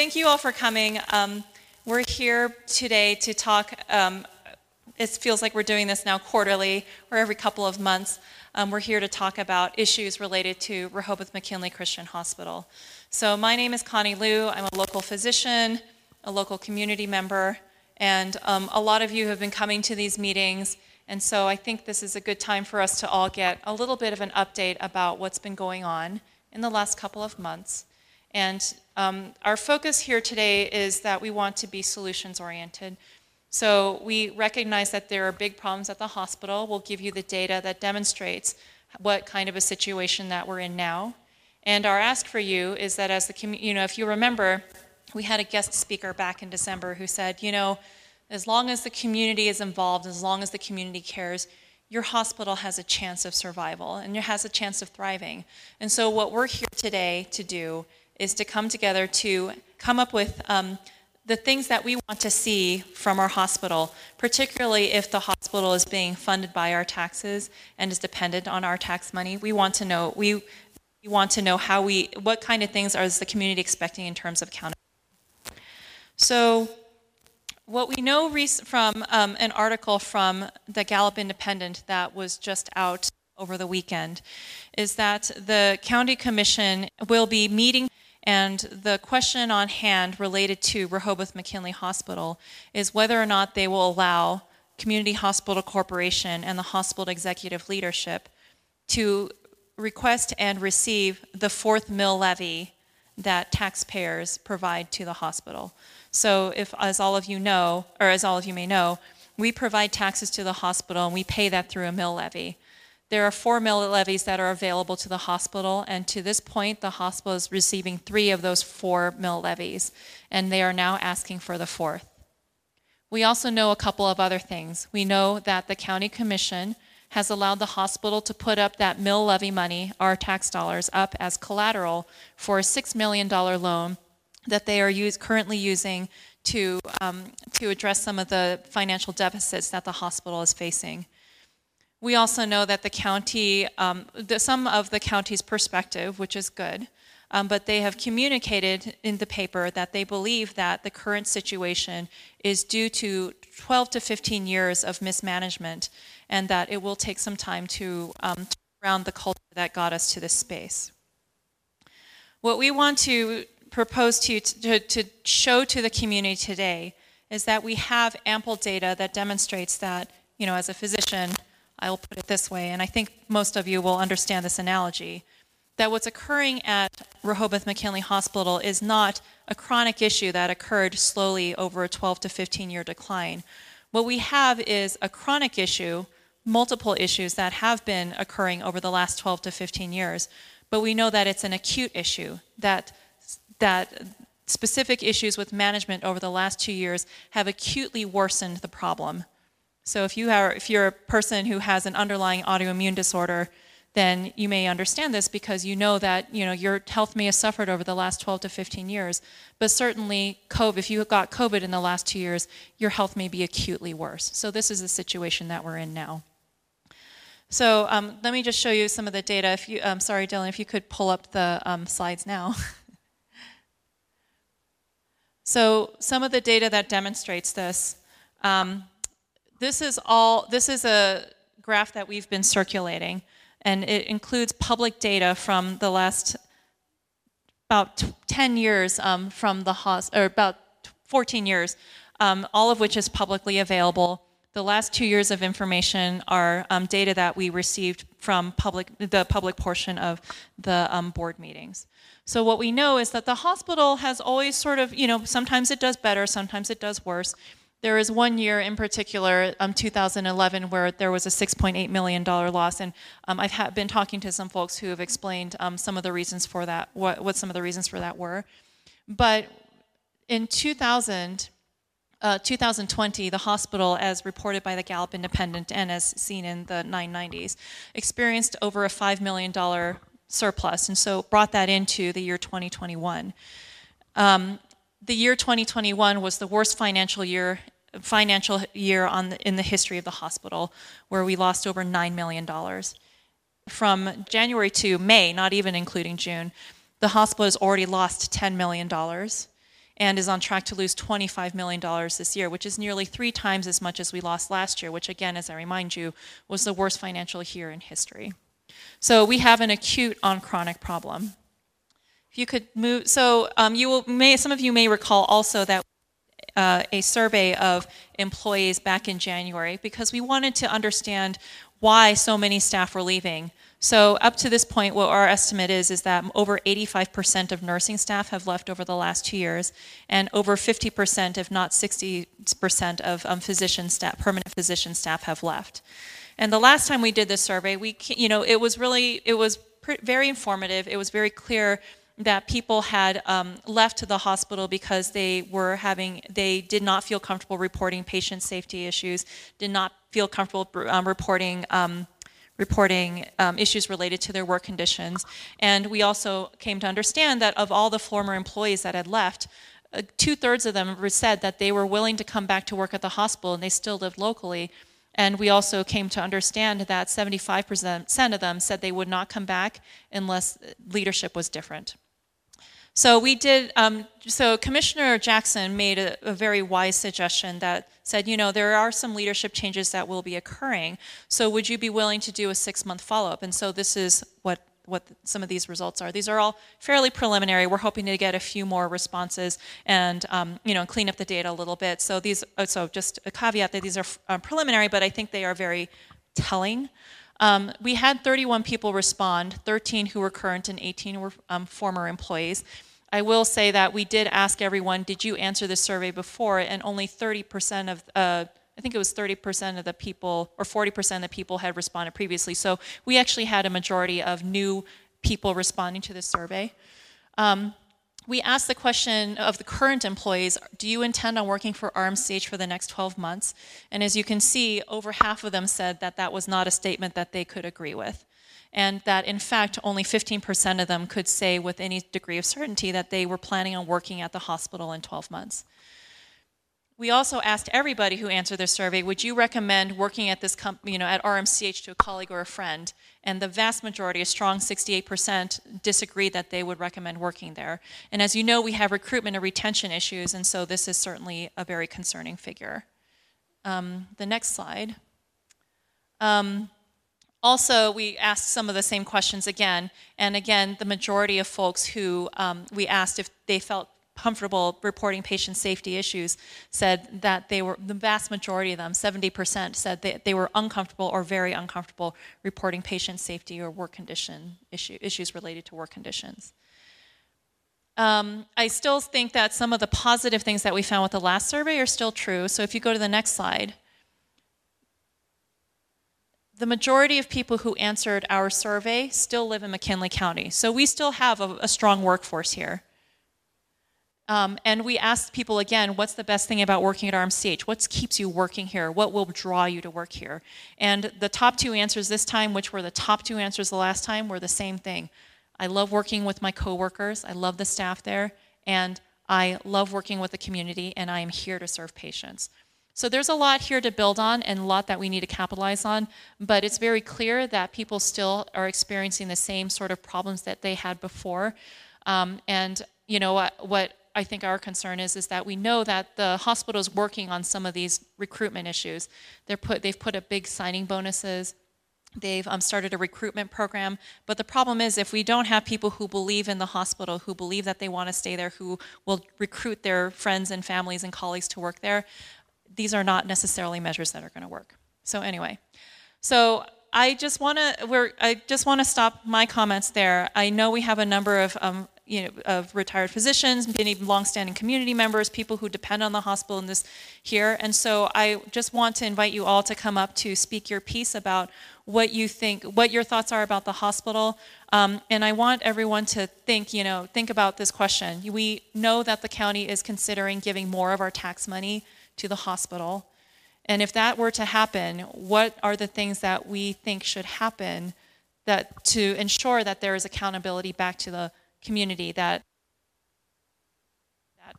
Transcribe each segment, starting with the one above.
thank you all for coming. Um, we're here today to talk. Um, it feels like we're doing this now quarterly or every couple of months. Um, we're here to talk about issues related to Rehoboth McKinley Christian Hospital. So, my name is Connie Liu. I'm a local physician, a local community member, and um, a lot of you have been coming to these meetings. And so, I think this is a good time for us to all get a little bit of an update about what's been going on in the last couple of months. And um, our focus here today is that we want to be solutions oriented. So we recognize that there are big problems at the hospital. We'll give you the data that demonstrates what kind of a situation that we're in now. And our ask for you is that as the community, you know, if you remember, we had a guest speaker back in December who said, you know, as long as the community is involved, as long as the community cares, your hospital has a chance of survival and it has a chance of thriving. And so what we're here today to do is to come together to come up with um, the things that we want to see from our hospital, particularly if the hospital is being funded by our taxes and is dependent on our tax money. We want to know we, we want to know how we what kind of things is the community expecting in terms of accountability. So, what we know from um, an article from the Gallup Independent that was just out over the weekend is that the county commission will be meeting and the question on hand related to Rehoboth McKinley Hospital is whether or not they will allow Community Hospital Corporation and the hospital executive leadership to request and receive the fourth mill levy that taxpayers provide to the hospital. So, if, as all of you know, or as all of you may know, we provide taxes to the hospital and we pay that through a mill levy. There are four mill levies that are available to the hospital, and to this point, the hospital is receiving three of those four mill levies, and they are now asking for the fourth. We also know a couple of other things. We know that the county commission has allowed the hospital to put up that mill levy money, our tax dollars, up as collateral for a $6 million loan that they are use, currently using to, um, to address some of the financial deficits that the hospital is facing. We also know that the county, um, the, some of the county's perspective, which is good, um, but they have communicated in the paper that they believe that the current situation is due to 12 to 15 years of mismanagement and that it will take some time to um, turn around the culture that got us to this space. What we want to propose to you to, to show to the community today is that we have ample data that demonstrates that, you know, as a physician, I'll put it this way, and I think most of you will understand this analogy, that what's occurring at Rehoboth McKinley Hospital is not a chronic issue that occurred slowly over a 12 to 15 year decline. What we have is a chronic issue, multiple issues that have been occurring over the last 12 to 15 years, but we know that it's an acute issue, that, that specific issues with management over the last two years have acutely worsened the problem. So if you are if you're a person who has an underlying autoimmune disorder, then you may understand this because you know that you know your health may have suffered over the last 12 to 15 years. But certainly, COVID, if you got COVID in the last two years, your health may be acutely worse. So this is the situation that we're in now. So um, let me just show you some of the data. If you, um, sorry, Dylan, if you could pull up the um, slides now. so some of the data that demonstrates this. This is all, this is a graph that we've been circulating, and it includes public data from the last about 10 years um, from the hospital, or about 14 years, um, all of which is publicly available. The last two years of information are um, data that we received from public, the public portion of the um, board meetings. So what we know is that the hospital has always sort of, you know, sometimes it does better, sometimes it does worse. There was one year in particular, um, 2011, where there was a $6.8 million loss, and um, I've been talking to some folks who have explained um, some of the reasons for that, what, what some of the reasons for that were. But in 2000, uh, 2020, the hospital, as reported by the Gallup Independent and as seen in the 990s, experienced over a $5 million surplus, and so brought that into the year 2021. Um, the year 2021 was the worst financial year financial year the, in the history of the hospital, where we lost over $9 million. From January to May, not even including June, the hospital has already lost $10 million. and is on track to lose $25 million this year, which is nearly three times as much as we lost last year, which, again, as I remind you, was the worst financial year in history. So we have an acute on chronic problem. If you could move, so um, you will, may, some of you may recall also that uh, a survey of employees back in January because we wanted to understand why so many staff were leaving. So up to this point, what our estimate is, is that over 85% of nursing staff have left over the last two years, and over 50%, if not 60% of um, physician staff, permanent physician staff have left. And the last time we did this survey, we, you know, it was really, it was very informative. It was very clear that people had um, left the hospital because they were having, they did not feel comfortable reporting patient safety issues, did not feel comfortable um, reporting um, reporting um, issues related to their work conditions. And we also came to understand that of all the former employees that had left, uh, two thirds of them said that they were willing to come back to work at the hospital and they still lived locally. And we also came to understand that 75% of them said they would not come back unless leadership was different. So we did, um, so Commissioner Jackson made a, a, very wise suggestion that said, you know, there are some leadership changes that will be occurring. So would you be willing to do a six month follow up? And so this is what what some of these results are. These are all fairly preliminary. We're hoping to get a few more responses and um, you know clean up the data a little bit. So these, uh, so just a caveat that these are uh, preliminary, but I think they are very telling. Um, we had 31 people respond, 13 who were current and 18 were um, former employees. I will say that we did ask everyone, did you answer the survey before? And only 30% of, uh, I think it was 30% of the people, or 40% of the people had responded previously. So we actually had a majority of new people responding to this survey. Um, we asked the question of the current employees, do you intend on working for RMCH for the next 12 months? And as you can see, over half of them said that that was not a statement that they could agree with. And that in fact, only 15% of them could say with any degree of certainty that they were planning on working at the hospital in 12 months. We also asked everybody who answered this survey, would you recommend working at this company, you know, at RMCH to a colleague or a friend? And the vast majority, a strong 68%, disagreed that they would recommend working there. And as you know, we have recruitment and retention issues, and so this is certainly a very concerning figure. Um, the next slide. Um, also, we asked some of the same questions again, and again, the majority of folks who um, we asked if they felt comfortable reporting patient safety issues said that they were, the vast majority of them, 70%, said that they were uncomfortable or very uncomfortable reporting patient safety or work condition issue, issues related to work conditions. Um, I still think that some of the positive things that we found with the last survey are still true. So if you go to the next slide, the majority of people who answered our survey still live in McKinley County. So we still have a, a strong workforce here. Um, and we asked people again, what's the best thing about working at RMCH? What keeps you working here? What will draw you to work here? And the top two answers this time, which were the top two answers the last time, were the same thing. I love working with my coworkers. I love the staff there. And I love working with the community, and I am here to serve patients. So there's a lot here to build on and a lot that we need to capitalize on, but it's very clear that people still are experiencing the same sort of problems that they had before. Um, and you know what, what I think our concern is is that we know that the hospital is working on some of these recruitment issues. They're put, they've put up big signing bonuses. They've um, started a recruitment program. But the problem is, if we don't have people who believe in the hospital, who believe that they want to stay there, who will recruit their friends and families and colleagues to work there, these are not necessarily measures that are going to work. So anyway, so I just want to we're I just want to stop my comments there. I know we have a number of um, you know, of retired physicians, many longstanding community members, people who depend on the hospital in this here. And so I just want to invite you all to come up to speak your piece about what you think, what your thoughts are about the hospital. Um, and I want everyone to think, you know, think about this question. We know that the county is considering giving more of our tax money to the hospital. And if that were to happen, what are the things that we think should happen that to ensure that there is accountability back to the community that that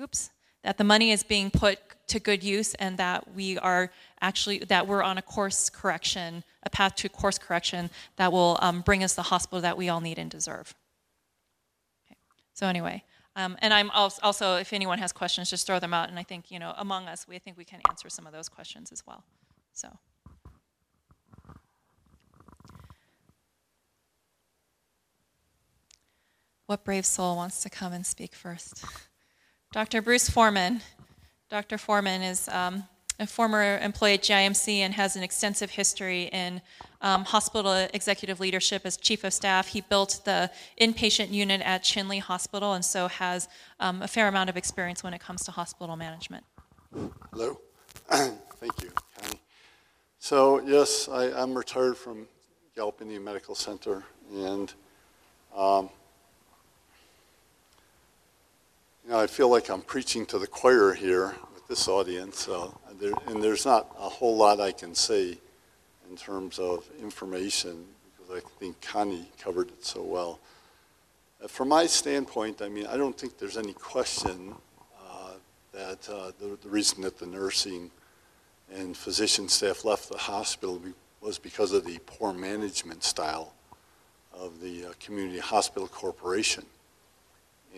oops that the money is being put to good use and that we are actually that we're on a course correction a path to course correction that will um, bring us the hospital that we all need and deserve okay. so anyway Um, and I'm also, if anyone has questions, just throw them out. And I think, you know, among us, we think we can answer some of those questions as well. So. What brave soul wants to come and speak first? Dr. Bruce Foreman. Dr. Foreman is um, a former employee at GIMC and has an extensive history in um, hospital executive leadership as chief of staff. He built the inpatient unit at Chinle Hospital and so has um, a fair amount of experience when it comes to hospital management. Hello. Thank you, Connie. So, yes, I, I'm retired from Gallup Indian Medical Center, and um, you know, I feel like I'm preaching to the choir here this audience, uh, there, and there's not a whole lot I can say in terms of information because I think Connie covered it so well. Uh, from my standpoint, I mean, I don't think there's any question uh, that uh, the, the reason that the nursing and physician staff left the hospital was because of the poor management style of the uh, Community Hospital Corporation.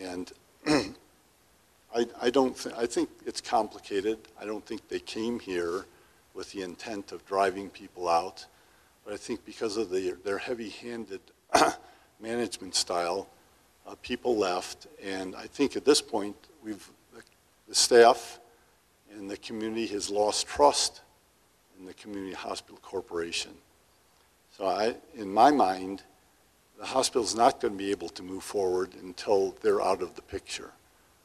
And I, I don't, thi- I think it's complicated. I don't think they came here with the intent of driving people out. But I think because of the, their heavy-handed management style, uh, people left. And I think at this point, we've, the- the staff and the community has lost trust in the Community Hospital Corporation. So I, in my mind, the hospital's not going to be able to move forward until they're out of the picture.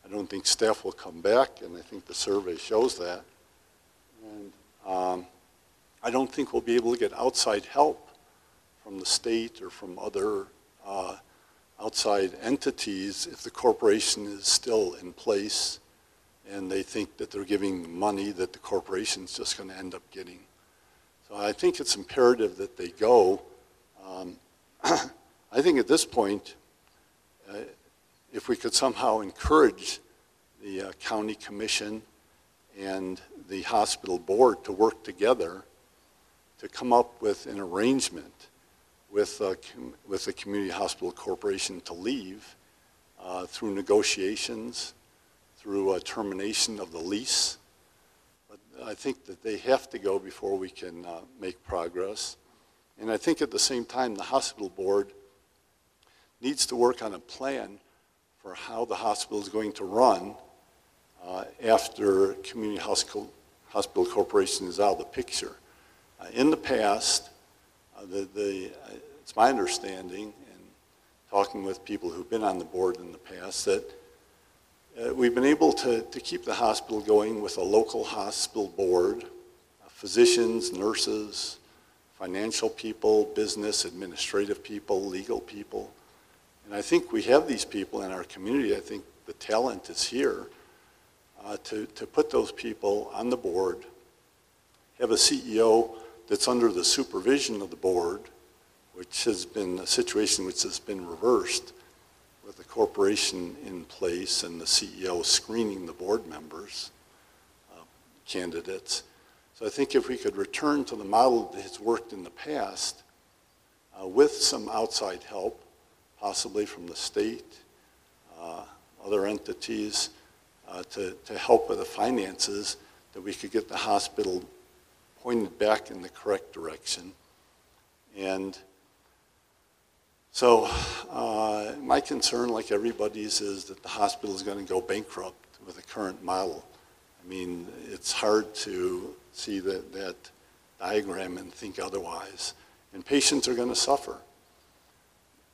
I don't think staff will come back, and I think the survey shows that. And um, I don't think we'll be able to get outside help from the state or from other uh, outside entities if the corporation is still in place and they think that they're giving money that the corporation's just going to end up getting. So I think it's imperative that they go. Um, I think at this point, uh, if we could somehow encourage the uh, county commission and the hospital board to work together to come up with an arrangement with, uh, with the community hospital corporation to leave uh, through negotiations, through a termination of the lease. But I think that they have to go before we can uh, make progress. And I think at the same time, the hospital board needs to work on a plan for how the hospital is going to run uh, after Community Hospital, Hospital Corporation is out of the picture. Uh, in the past, uh, the, the, uh, it's my understanding, and talking with people who've been on the board in the past, that uh, we've been able to, to keep the hospital going with a local hospital board, physicians, nurses, financial people, business, administrative people, legal people. And I think we have these people in our community. I think the talent is here uh, to, to put those people on the board, have a CEO that's under the supervision of the board, which has been a situation which has been reversed with the corporation in place and the CEO screening the board members, uh, candidates. So I think if we could return to the model that has worked in the past uh, with some outside help, possibly from the state, uh, other entities, uh, to, to help with the finances, that we could get the hospital pointed back in the correct direction. And so uh, my concern, like everybody's, is that the hospital is going to go bankrupt with the current model. I mean, it's hard to see that, that diagram and think otherwise. And patients are going to suffer.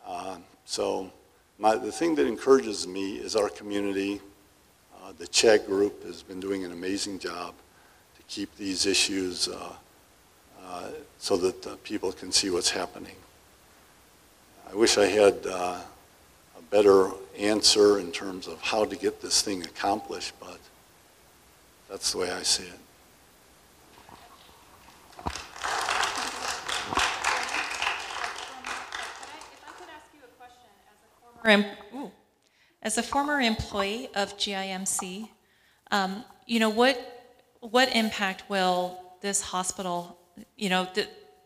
Uh, so my, the thing that encourages me is our community. Uh, the CHAG group has been doing an amazing job to keep these issues uh, uh, so that uh, people can see what's happening. I wish I had a better answer in terms of how to get this thing accomplished, but that's the way I see it. Ooh. As a former employee of GIMC, um, you know, what, what impact will this hospital, you know,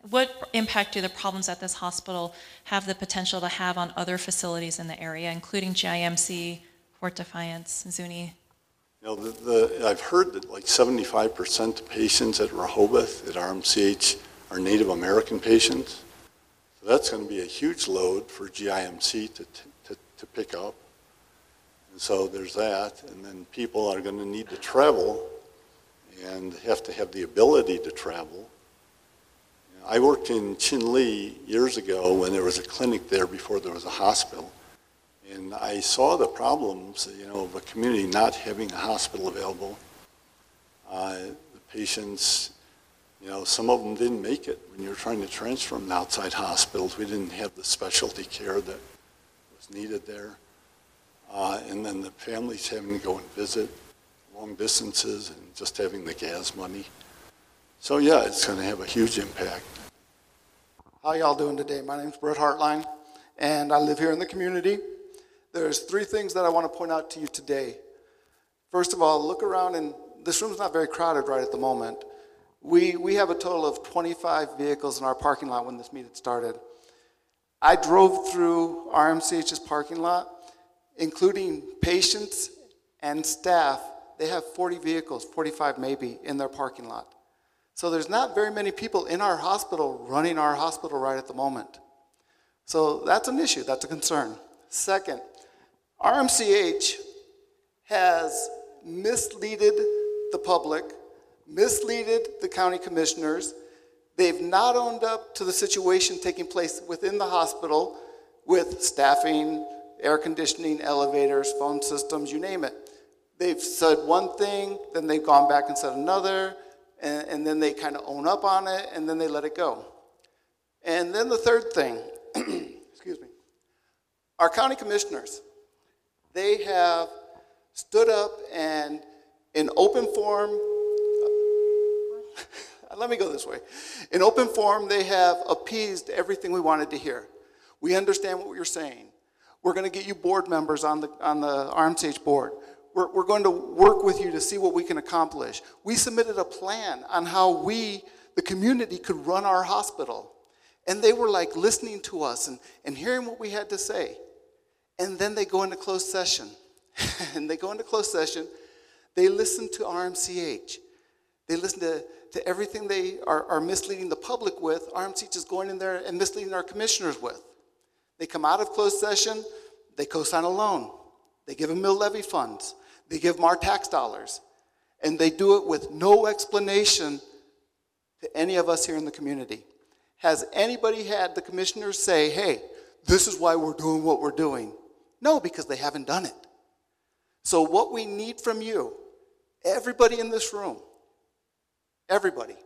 what impact do the problems at this hospital have the potential to have on other facilities in the area, including GIMC, Fort Defiance, Zuni. You know, the, the, I've heard that like seventy-five percent of patients at Rehoboth, at RMCH, are Native American patients. So that's gonna be a huge load for GIMC to, to, to pick up. And so there's that, and then people are gonna need to travel and have to have the ability to travel. I worked in Chinle years ago when there was a clinic there before there was a hospital. And I saw the problems, you know, of a community not having a hospital available. Uh, The patients, you know, some of them didn't make it when you were trying to transfer them to outside hospitals. We didn't have the specialty care that was needed there. Uh, And then the families having to go and visit long distances and just having the gas money. So, yeah, it's going to have a huge impact. How y'all doing today? My name's Brett Hartline, and I live here in the community. There's three things that I want to point out to you today. First of all, look around, and this room's not very crowded right at the moment. We, we have a total of 25 vehicles in our parking lot when this meeting started. I drove through RMCH's parking lot, including patients and staff. They have 40 vehicles, 45 maybe, in their parking lot. So there's not very many people in our hospital running our hospital right at the moment. So that's an issue, that's a concern. Second, RMCH has misleaded the public, misleaded the county commissioners. They've not owned up to the situation taking place within the hospital with staffing, air conditioning, elevators, phone systems, you name it. They've said one thing, then they've gone back and said another, and, and then they kind of own up on it, and then they let it go. And then the third thing, excuse me, our county commissioners, they have stood up and in open forum, let me go this way. In open forum, they have appeased everything we wanted to hear. We understand what you're saying. We're going to get you board members on the, on the RMCH board. We're, we're going to work with you to see what we can accomplish. We submitted a plan on how we, the community, could run our hospital. And they were like listening to us and, and hearing what we had to say. And then they go into closed session. and they go into closed session. They listen to RMCH. They listen to, to everything they are, are misleading the public with. RMCH is going in there and misleading our commissioners with. They come out of closed session, they co sign a loan, they give them mill levy funds, they give them our tax dollars, and they do it with no explanation to any of us here in the community. Has anybody had the commissioners say, hey, this is why we're doing what we're doing? No, because they haven't done it. So, what we need from you, everybody in this room, everybody,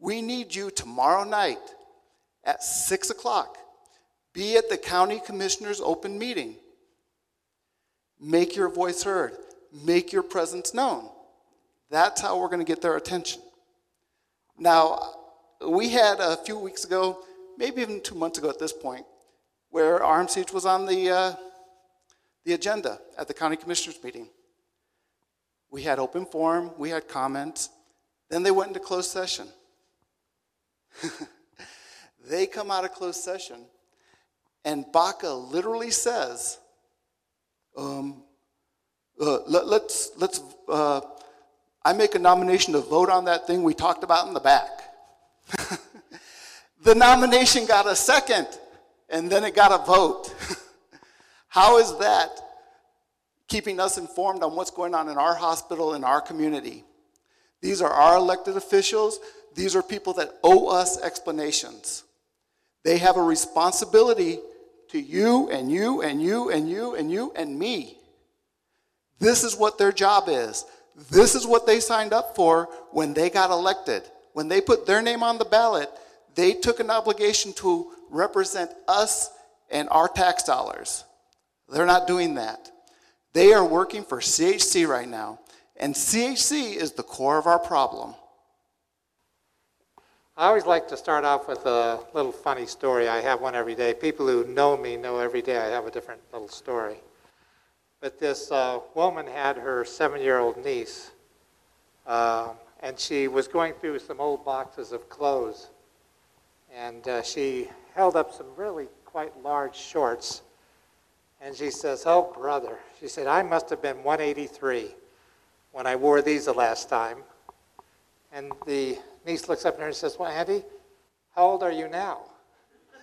we need you tomorrow night at 6 o'clock. Be at the county commissioner's open meeting. Make your voice heard, make your presence known. That's how we're going to get their attention. Now, we had a few weeks ago, maybe even two months ago at this point, where RMCH was on the, uh, the agenda at the county commissioners meeting. We had open forum, we had comments, then they went into closed session. they come out of closed session, and Baca literally says, um, uh, let, us let's, uh, I make a nomination to vote on that thing we talked about in the back. the nomination got a second, and then it got a vote. How is that keeping us informed on what's going on in our hospital, in our community? These are our elected officials. These are people that owe us explanations. They have a responsibility to you and you and you and you and you and me. This is what their job is. This is what they signed up for when they got elected. When they put their name on the ballot, they took an obligation to represent us and our tax dollars. They're not doing that. They are working for CHC right now, and CHC is the core of our problem. I always like to start off with a little funny story. I have one every day. People who know me know every day I have a different little story. But this uh, woman had her seven year old niece, uh, and she was going through some old boxes of clothes. And uh, she held up some really quite large shorts. And she says, Oh, brother. She said, I must have been 183 when I wore these the last time. And the niece looks up at her and says, Well, Auntie, how old are you now?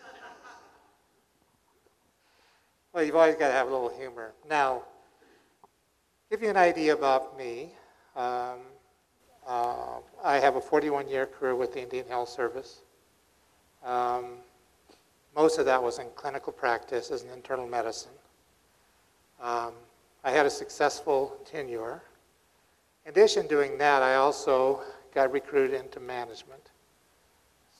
well, you've always got to have a little humor. Now, give you an idea about me. Um, uh, I have a 41 year career with the Indian Health Service. Um, most of that was in clinical practice as an internal medicine. Um, I had a successful tenure. In addition to doing that, I also got recruited into management.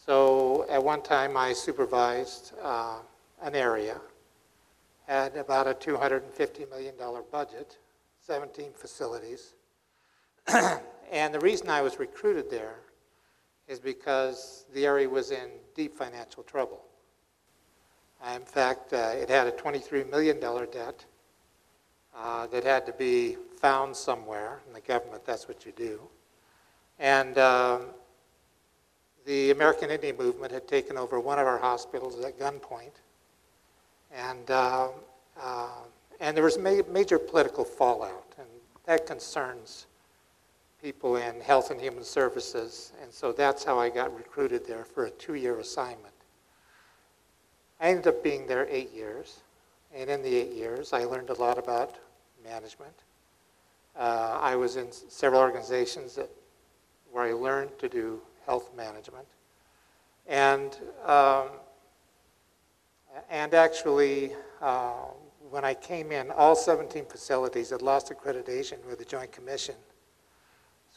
So at one time, I supervised uh, an area, had about a $250 million budget, 17 facilities. and the reason I was recruited there is because the area was in deep financial trouble. In fact, uh, it had a $23 million debt uh, that had to be found somewhere. In the government, that's what you do. And um, the American Indian movement had taken over one of our hospitals at gunpoint. And, uh, uh, and there was ma- major political fallout, and that concerns people in health and human services. And so that's how I got recruited there for a two year assignment. I ended up being there eight years. And in the eight years, I learned a lot about management. Uh, I was in several organizations that, where I learned to do health management. And, um, and actually, uh, when I came in, all 17 facilities had lost accreditation with the Joint Commission.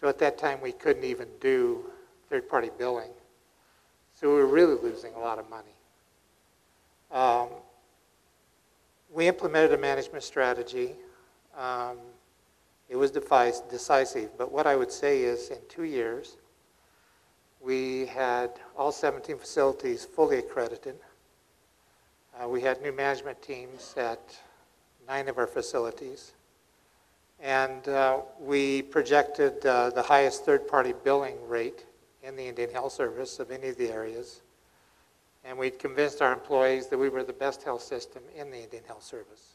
So at that time, we couldn't even do third party billing. So we were really losing a lot of money. Um, we implemented a management strategy. Um, it was decisive, but what I would say is in two years, we had all 17 facilities fully accredited. Uh, we had new management teams at nine of our facilities. And uh, we projected uh, the highest third party billing rate in the Indian Health Service of any of the areas. And we'd convinced our employees that we were the best health system in the Indian Health Service.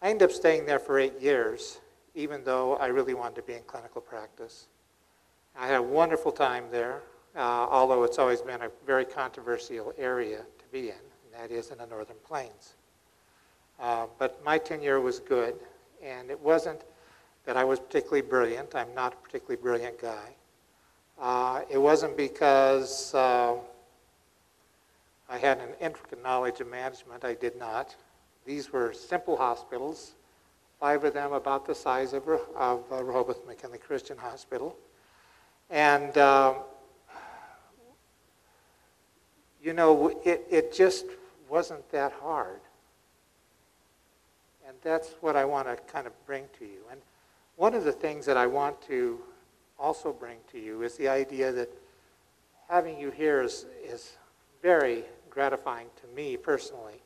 I ended up staying there for eight years, even though I really wanted to be in clinical practice. I had a wonderful time there, uh, although it's always been a very controversial area to be in, and that is in the Northern Plains. Uh, but my tenure was good, and it wasn't that I was particularly brilliant. I'm not a particularly brilliant guy. Uh, it wasn't because uh, I had an intricate knowledge of management. I did not. These were simple hospitals, five of them about the size of, of uh, Rehoboth McKinley Christian Hospital. And, um, you know, it, it just wasn't that hard. And that's what I want to kind of bring to you. And one of the things that I want to also bring to you is the idea that having you here is, is very gratifying to me personally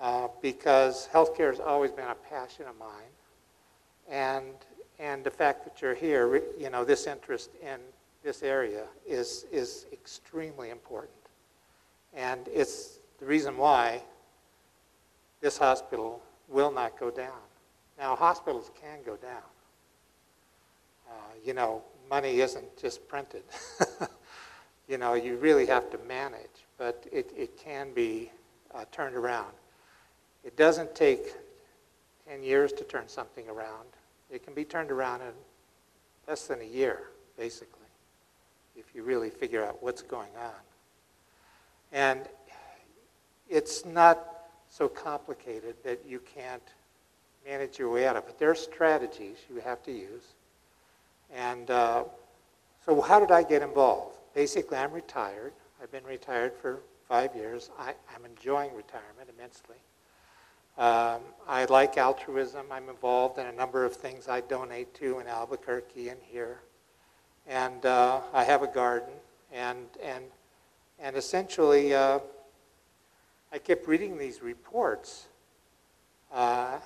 uh, because healthcare has always been a passion of mine. And and the fact that you're here, you know, this interest in this area is, is extremely important. And it's the reason why this hospital will not go down. Now, hospitals can go down. Uh, you know, money isn't just printed. you know, you really have to manage, but it, it can be uh, turned around. It doesn't take 10 years to turn something around. It can be turned around in less than a year, basically, if you really figure out what's going on. And it's not so complicated that you can't manage your way out of it. There are strategies you have to use. And uh, so, how did I get involved? Basically, I'm retired. I've been retired for five years. I, am enjoying retirement immensely. Um, I like altruism. I'm involved in a number of things I donate to in Albuquerque and here. And uh, I have a garden. And, and, and essentially, uh, I kept reading these reports uh,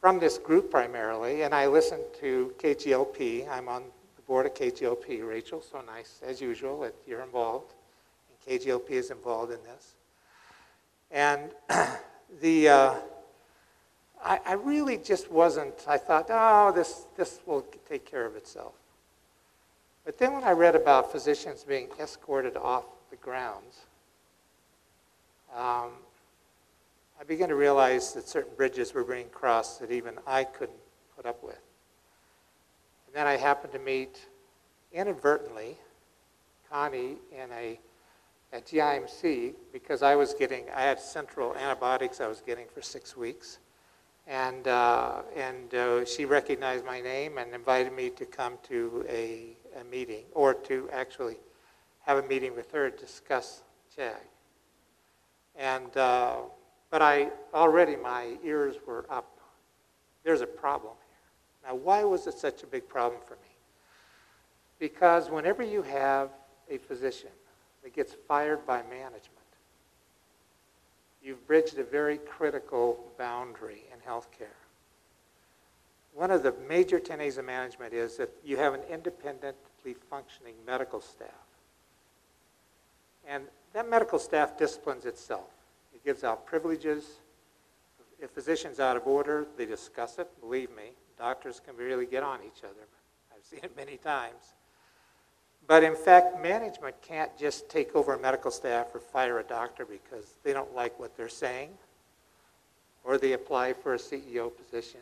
from this group primarily, and I listened to KGLP. I'm on the board of KGLP, Rachel, so nice, as usual, that you're involved. And KGLP is involved in this. And the, uh, I, I really just wasn't, I thought, oh, this, this will take care of itself. But then when I read about physicians being escorted off the grounds, um, I began to realize that certain bridges were being crossed that even I couldn't put up with. And then I happened to meet inadvertently Connie in a at GIMC because I was getting I had central antibiotics I was getting for six weeks, and uh, and uh, she recognized my name and invited me to come to a, a meeting or to actually have a meeting with her to discuss CHAG. And uh, but I already my ears were up. There's a problem here. Now, why was it such a big problem for me? Because whenever you have a physician that gets fired by management, you've bridged a very critical boundary in healthcare. One of the major tenets of management is that you have an independently functioning medical staff. And that medical staff disciplines itself. It gives out privileges. If physician's out of order, they discuss it. Believe me, doctors can really get on each other. I've seen it many times. But in fact, management can't just take over medical staff or fire a doctor because they don't like what they're saying or they apply for a CEO position.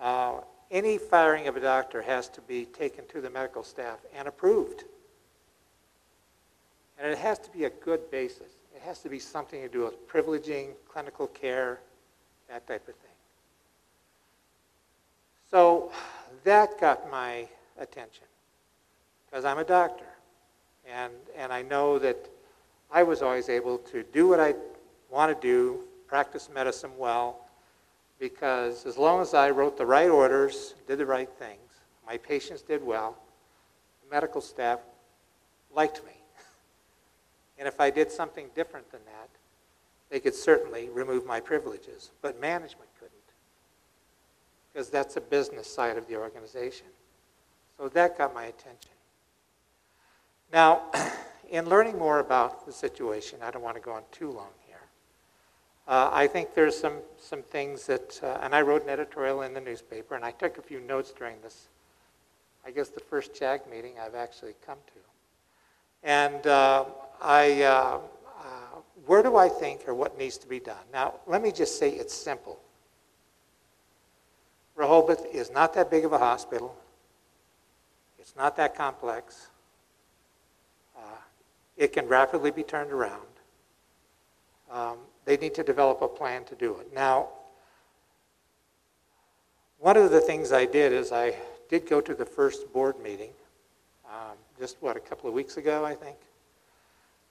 Uh, any firing of a doctor has to be taken to the medical staff and approved. And it has to be a good basis. It has to be something to do with privileging, clinical care, that type of thing. So that got my attention because I'm a doctor. And, and I know that I was always able to do what I want to do, practice medicine well, because as long as I wrote the right orders, did the right things, my patients did well, the medical staff liked me. And if I did something different than that, they could certainly remove my privileges, but management couldn't, because that's the business side of the organization. So that got my attention. Now, in learning more about the situation, I don't want to go on too long here. Uh, I think there's some, some things that, uh, and I wrote an editorial in the newspaper, and I took a few notes during this, I guess the first CHAG meeting I've actually come to. And uh, I, uh, uh, where do I think or what needs to be done? Now, let me just say it's simple. Rehoboth is not that big of a hospital. It's not that complex it can rapidly be turned around. Um, they need to develop a plan to do it. Now, one of the things I did is I did go to the first board meeting, um, just what, a couple of weeks ago, I think?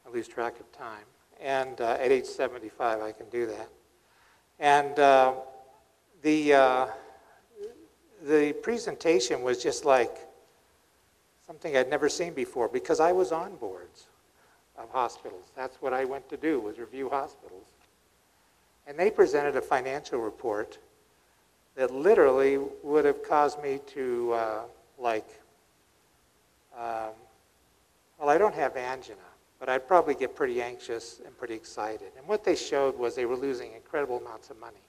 I lose track of time. And uh, at age 75, I can do that. And uh, the, uh, the presentation was just like something I'd never seen before because I was on boards of hospitals. That's what I went to do, was review hospitals. And they presented a financial report that literally would have caused me to, uh, like, um, well, I don't have angina, but I'd probably get pretty anxious and pretty excited. And what they showed was they were losing incredible amounts of money.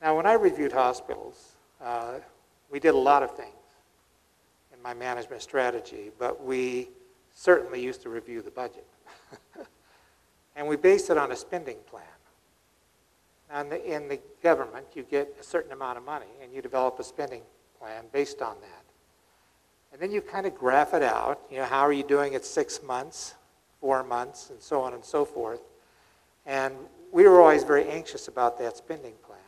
Now, when I reviewed hospitals, uh, we did a lot of things in my management strategy, but we certainly used to review the budget. and we based it on a spending plan. The, in the government, you get a certain amount of money, and you develop a spending plan based on that. And then you kind of graph it out. You know, how are you doing at six months, four months, and so on and so forth. And we were always very anxious about that spending plan.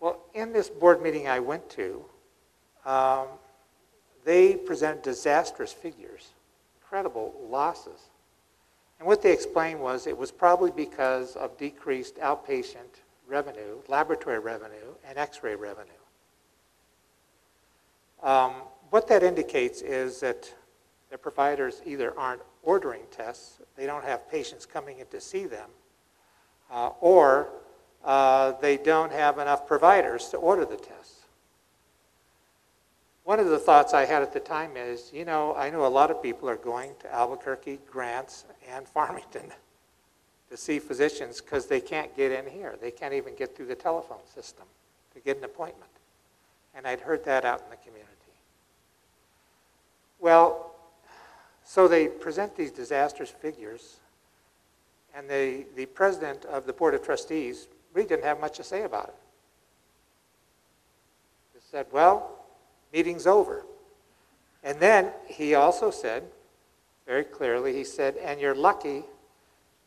Well, in this board meeting I went to, um, they presented disastrous figures incredible losses. And what they explained was it was probably because of decreased outpatient revenue, laboratory revenue, and x ray revenue. Um, what that indicates is that the providers either aren't ordering tests, they don't have patients coming in to see them, uh, or uh, they don't have enough providers to order the tests. One of the thoughts I had at the time is, you know, I know a lot of people are going to Albuquerque, Grants, and Farmington to see physicians because they can't get in here. They can't even get through the telephone system to get an appointment. And I'd heard that out in the community. Well, so they present these disastrous figures, and the, the president of the Board of Trustees really didn't have much to say about it. He said, well, meeting's over. And then he also said, very clearly, he said, and you're lucky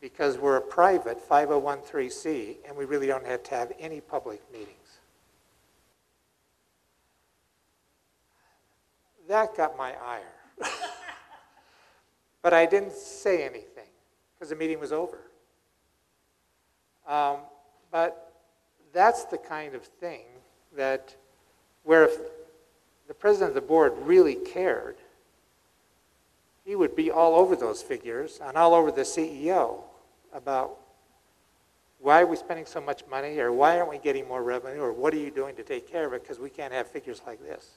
because we're a private 5013C and we really don't have to have any public meetings. That got my ire. but I didn't say anything because the meeting was over. Um, but that's the kind of thing that, where if the president of the board really cared, he would be all over those figures and all over the CEO about why are we spending so much money or why aren't we getting more revenue or what are you doing to take care of it because we can't have figures like this.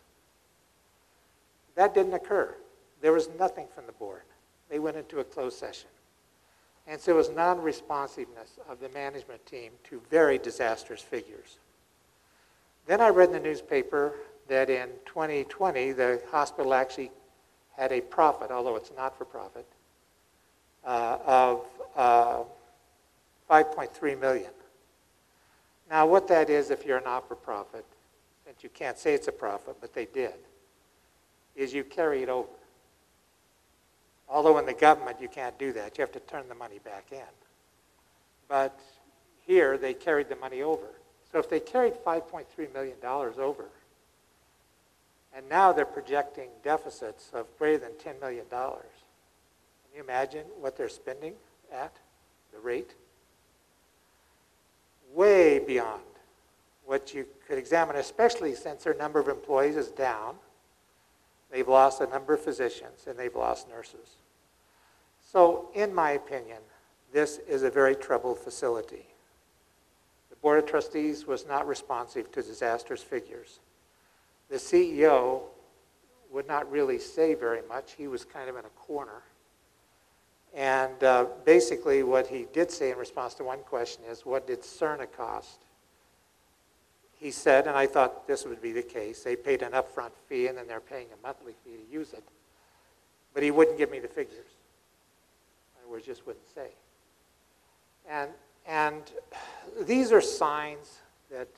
That didn't occur. There was nothing from the board. They went into a closed session. And so it was non-responsiveness of the management team to very disastrous figures. Then I read in the newspaper that in 2020, the hospital actually had a profit, although it's not for profit, uh, of uh, 5.3 million. Now, what that is, if you're a not-for-profit, and you can't say it's a profit, but they did, is you carry it over. Although in the government you can't do that, you have to turn the money back in. But here they carried the money over. So if they carried $5.3 million over, and now they're projecting deficits of greater than $10 million, can you imagine what they're spending at, the rate? Way beyond what you could examine, especially since their number of employees is down. They've lost a number of physicians and they've lost nurses. So, in my opinion, this is a very troubled facility. The Board of Trustees was not responsive to disastrous figures. The CEO would not really say very much. He was kind of in a corner. And uh, basically, what he did say in response to one question is, What did Cerner cost? He said, and I thought this would be the case, they paid an upfront fee and then they're paying a monthly fee to use it. But he wouldn't give me the figures. Words, just wouldn't say. And, and these are signs that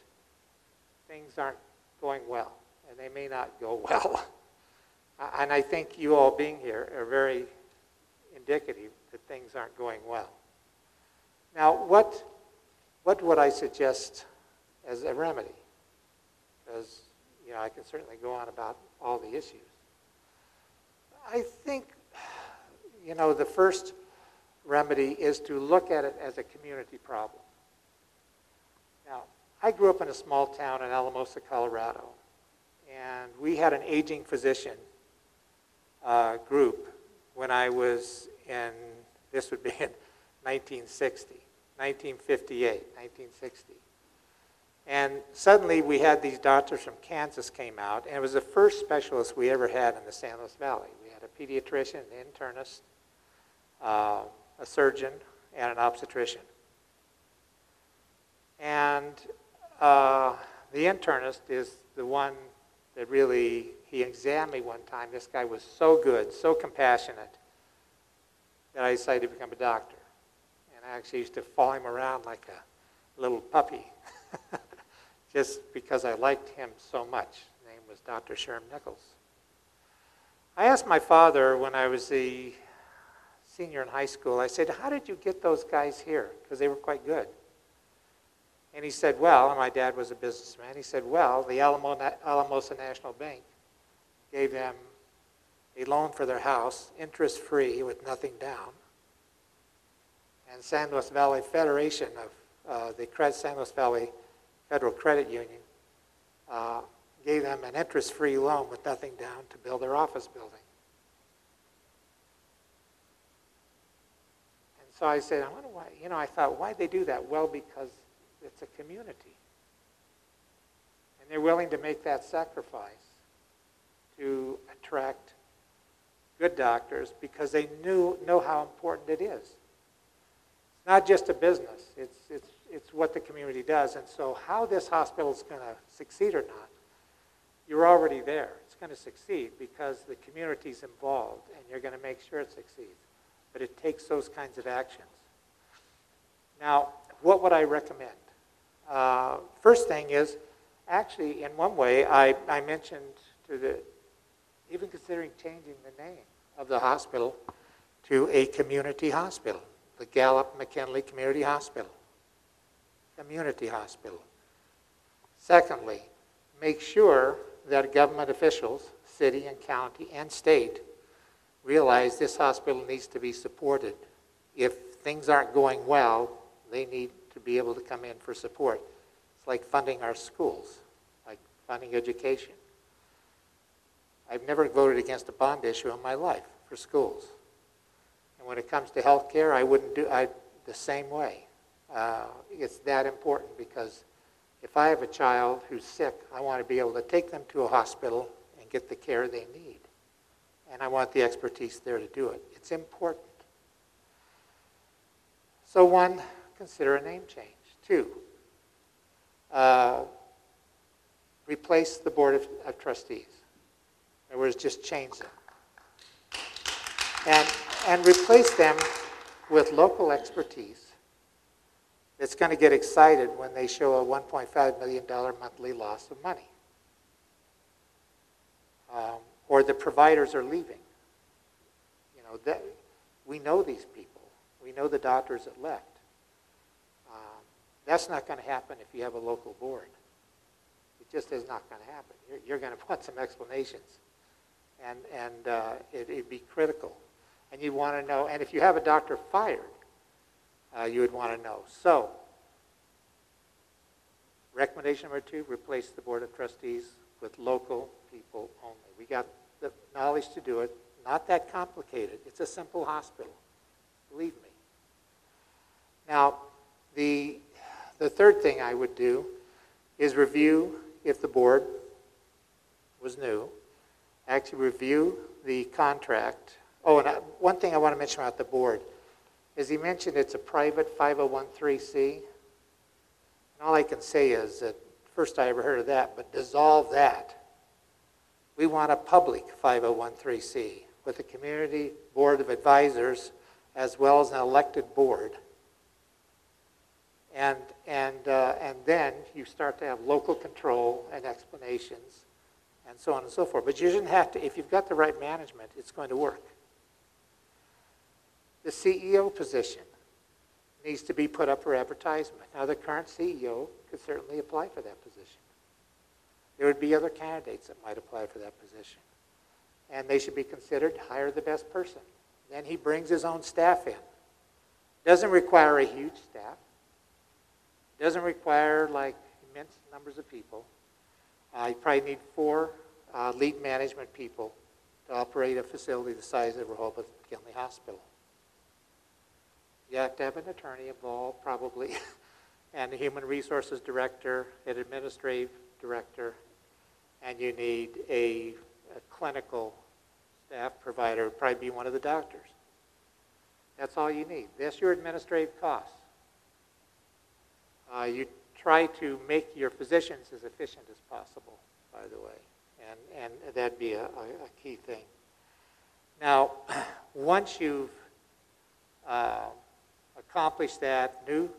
things aren't going well, and they may not go well. and I think you all being here are very indicative that things aren't going well. Now, what, what would I suggest as a remedy? Because, you know, I can certainly go on about all the issues. I think, you know, the first remedy is to look at it as a community problem. Now, I grew up in a small town in Alamosa, Colorado, and we had an aging physician uh, group when I was in, this would be in 1960, 1958, 1960. And suddenly we had these doctors from Kansas came out, and it was the first specialist we ever had in the San Luis Valley. We had a pediatrician, an internist, uh, a surgeon, and an obstetrician. And uh, the internist is the one that really, he examined me one time. This guy was so good, so compassionate, that I decided to become a doctor. And I actually used to follow him around like a little puppy, just because I liked him so much. His name was Dr. Sherm Nichols. I asked my father when I was a senior in high school, I said, How did you get those guys here? Because they were quite good. And he said, Well, and my dad was a businessman. He said, Well, the Alamosa National Bank gave them a loan for their house, interest free, with nothing down. And San Luis Valley Federation of uh, the San Luis Valley Federal Credit Union uh, gave them an interest free loan with nothing down to build their office building. And so I said, I wonder why, you know, I thought, why'd they do that? Well, because it's a community. And they're willing to make that sacrifice to attract good doctors because they knew, know how important it is. It's not just a business, it's, it's, it's what the community does. And so how this hospital is going to succeed or not, you're already there. It's going to succeed because the community's involved and you're going to make sure it succeeds. But it takes those kinds of actions. Now, what would I recommend? Uh, first thing is, actually, in one way, I, I mentioned to the, even considering changing the name of the hospital to a community hospital, the Gallup McKinley Community Hospital. Community hospital. Secondly, make sure that government officials, city and county and state, realize this hospital needs to be supported. If things aren't going well, they need to be able to come in for support. It's like funding our schools, like funding education. I've never voted against a bond issue in my life for schools. And when it comes to health care, I wouldn't do I, the same way. Uh, it's that important because if I have a child who's sick, I want to be able to take them to a hospital and get the care they need. And I want the expertise there to do it. It's important. So, one, consider a name change. Two, uh, replace the Board of, of Trustees. In other words, just change them. And, and replace them with local expertise that's going to get excited when they show a $1.5 million monthly loss of money. Um, or the providers are leaving. You know, that, we know these people. We know the doctors that left. That's not going to happen if you have a local board. It just is not going to happen. You're, you're going to want some explanations. And, and uh, it, it'd be critical. And you want to know, and if you have a doctor fired, uh, you would want to know. So, recommendation number two, replace the Board of Trustees with local people only. We got the knowledge to do it. Not that complicated. It's a simple hospital. Believe me. Now, the, the third thing I would do is review if the board was new, actually review the contract. Oh, and I, one thing I want to mention about the board is he mentioned it's a private 5013C. And all I can say is that first I ever heard of that, but dissolve that. We want a public 5013C with a community board of advisors as well as an elected board. And, and, uh, and then you start to have local control and explanations and so on and so forth. But you shouldn't have to, if you've got the right management, it's going to work. The CEO position needs to be put up for advertisement. Now, the current CEO could certainly apply for that position. There would be other candidates that might apply for that position. And they should be considered hire the best person. Then he brings his own staff in. Doesn't require a huge staff. Doesn't require like immense numbers of people. Uh, you probably need four uh, lead management people to operate a facility the size of Rehoboth McKinley Hospital. You have to have an attorney involved, probably, and a human resources director, an administrative director, and you need a, a clinical staff provider, probably be one of the doctors. That's all you need. That's your administrative costs. Uh, you try to make your physicians as efficient as possible, by the way, and, and that'd be a, a, key thing. Now, once you've uh, accomplished that, new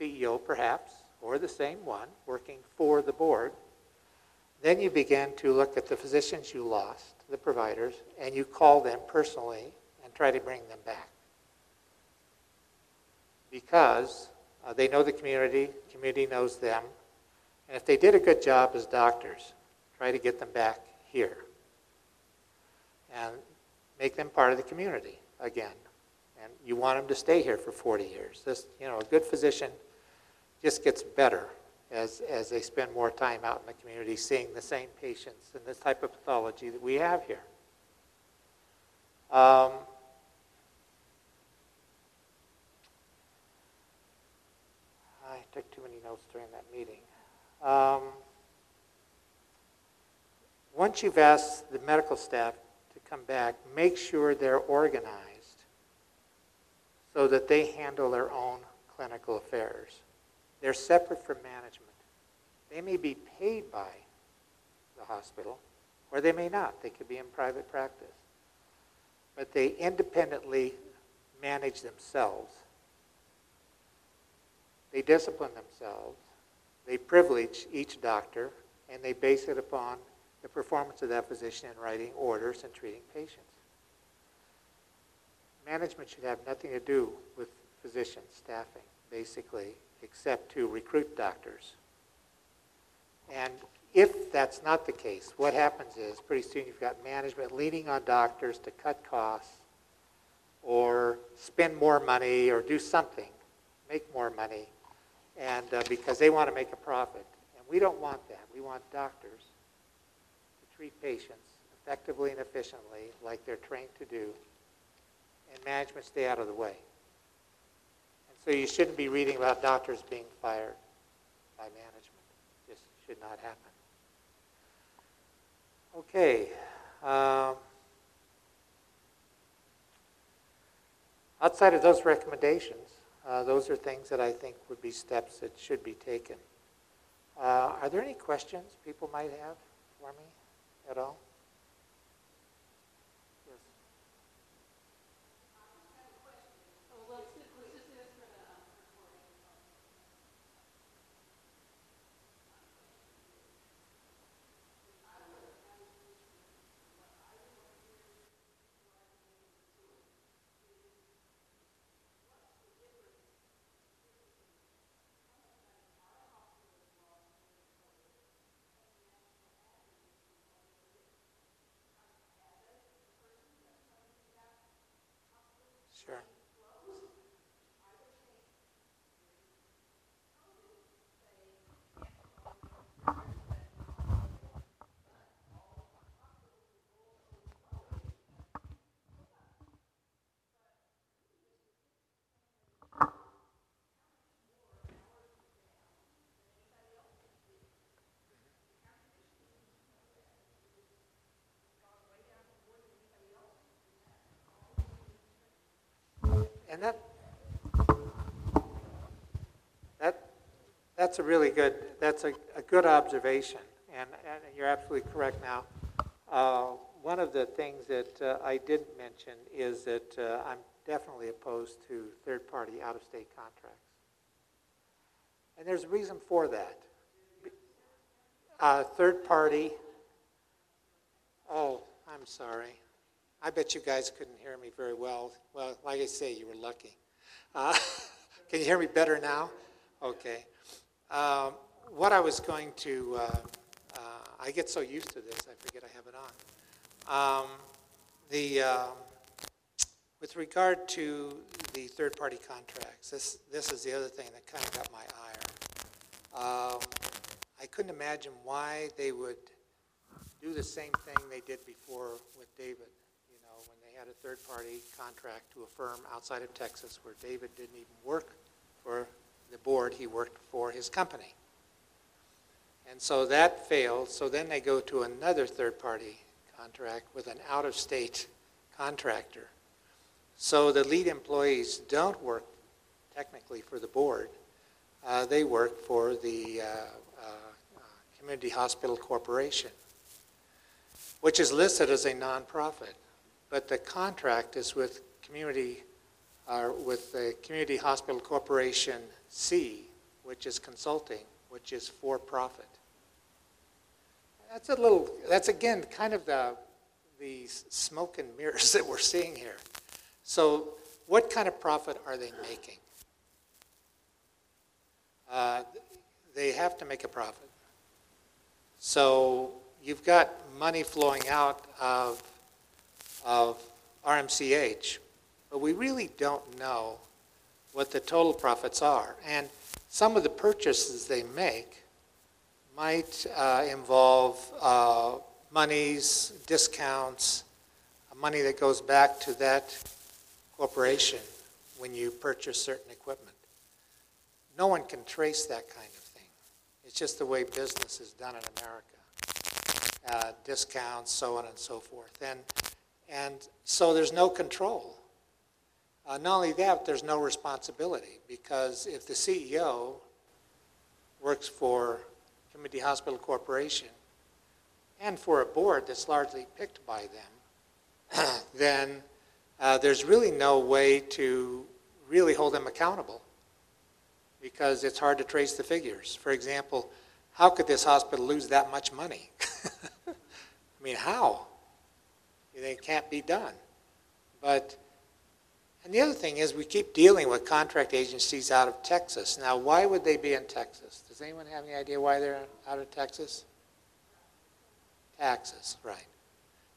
CEO perhaps, or the same one, working for the board, then you begin to look at the physicians you lost, the providers, and you call them personally and try to bring them back. Because uh, they know the community, community knows them, and if they did a good job as doctors, try to get them back here and make them part of the community again. And you want them to stay here for 40 years. This, you know, a good physician just gets better as, as they spend more time out in the community seeing the same patients and this type of pathology that we have here. Um, Took too many notes during that meeting. Um, once you've asked the medical staff to come back, make sure they're organized so that they handle their own clinical affairs. They're separate from management. They may be paid by the hospital, or they may not. They could be in private practice. But they independently manage themselves. They discipline themselves. They privilege each doctor, and they base it upon the performance of that physician in writing orders and treating patients. Management should have nothing to do with physician staffing, basically, except to recruit doctors. And if that's not the case, what happens is pretty soon you've got management leaning on doctors to cut costs or spend more money or do something, make more money, and uh, because they want to make a profit. And we don't want that. We want doctors to treat patients effectively and efficiently like they're trained to do, and management stay out of the way. And so you shouldn't be reading about doctors being fired by management. Just should not happen. Okay. Um, outside of those recommendations, uh, those are things that I think would be steps that should be taken. Uh, are there any questions people might have for me at all? Yes. Sure. And that, that, that's a really good, that's a, a good observation, and, and you're absolutely correct now. Uh, one of the things that uh, I didn't mention is that uh, I'm definitely opposed to third-party out-of-state contracts. And there's a reason for that. Uh, third-party, oh, I'm sorry. I bet you guys couldn't hear me very well. Well, like I say, you were lucky. Uh, can you hear me better now? Okay. Um, what I was going to, uh, uh, I get so used to this, I forget I have it on. Um, the, um, with regard to the third-party contracts, this, this is the other thing that kind of got my ire. Um, I couldn't imagine why they would do the same thing they did before with David you know, when they had a third-party contract to a firm outside of Texas where David didn't even work for the board, he worked for his company. And so that failed, so then they go to another third-party contract with an out-of-state contractor. So the lead employees don't work technically for the board. Uh, They work for the uh, uh, uh, Community Hospital Corporation, which is listed as a nonprofit but the contract is with community, uh, with the Community Hospital Corporation C, which is consulting, which is for-profit. That's a little, that's again kind of the, the smoke and mirrors that we're seeing here. So what kind of profit are they making? Uh, they have to make a profit. So you've got money flowing out of of RMCH, but we really don't know what the total profits are. And some of the purchases they make might uh, involve uh, monies, discounts, money that goes back to that corporation when you purchase certain equipment. No one can trace that kind of thing. It's just the way business is done in America. Uh, discounts, so on and so forth. And and so there's no control. Uh, Not only that, there's no responsibility, because if the CEO works for Community Hospital Corporation and for a board that's largely picked by them, then uh, there's really no way to really hold them accountable because it's hard to trace the figures. For example, how could this hospital lose that much money? I mean, how? It can't be done. But, and the other thing is, we keep dealing with contract agencies out of Texas. Now, why would they be in Texas? Does anyone have any idea why they're out of Texas? Taxes, right.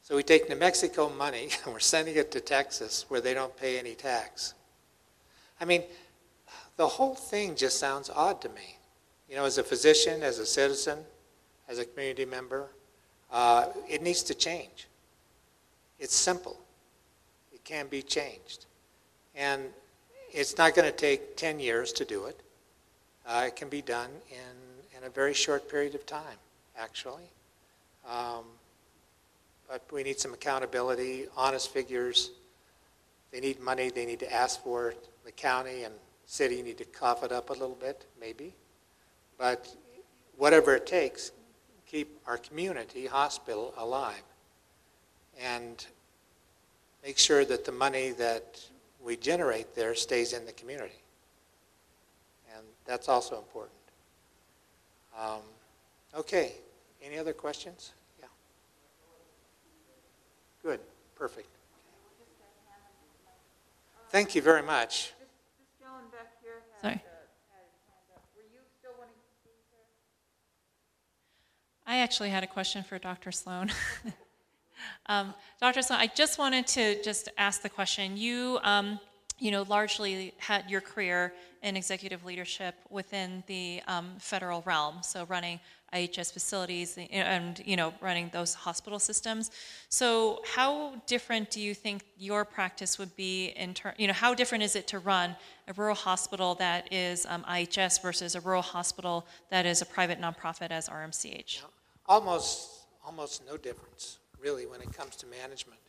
So we take New Mexico money and we're sending it to Texas where they don't pay any tax. I mean, the whole thing just sounds odd to me. You know, as a physician, as a citizen, as a community member, uh, it needs to change. It's simple. It can be changed. And it's not going to take 10 years to do it. Uh, it can be done in, in a very short period of time, actually. Um, but we need some accountability, honest figures. They need money, they need to ask for it. The county and city need to cough it up a little bit, maybe. But whatever it takes, keep our community hospital alive. And make sure that the money that we generate there stays in the community. And that's also important. Um, okay, any other questions? Yeah. Good, perfect. Thank you very much. This gentleman back here had, Sorry. had his hand up. Were you still wanting to speak, sir? I actually had a question for Dr. Sloan. um, Dr. Sloan, I just wanted to just ask the question. You, um, you know, largely had your career in executive leadership within the um, federal realm, so running IHS facilities and you know running those hospital systems. So, how different do you think your practice would be in terms, you know how different is it to run a rural hospital that is um, IHS versus a rural hospital that is a private nonprofit as RMCH? Almost, almost no difference, really, when it comes to management.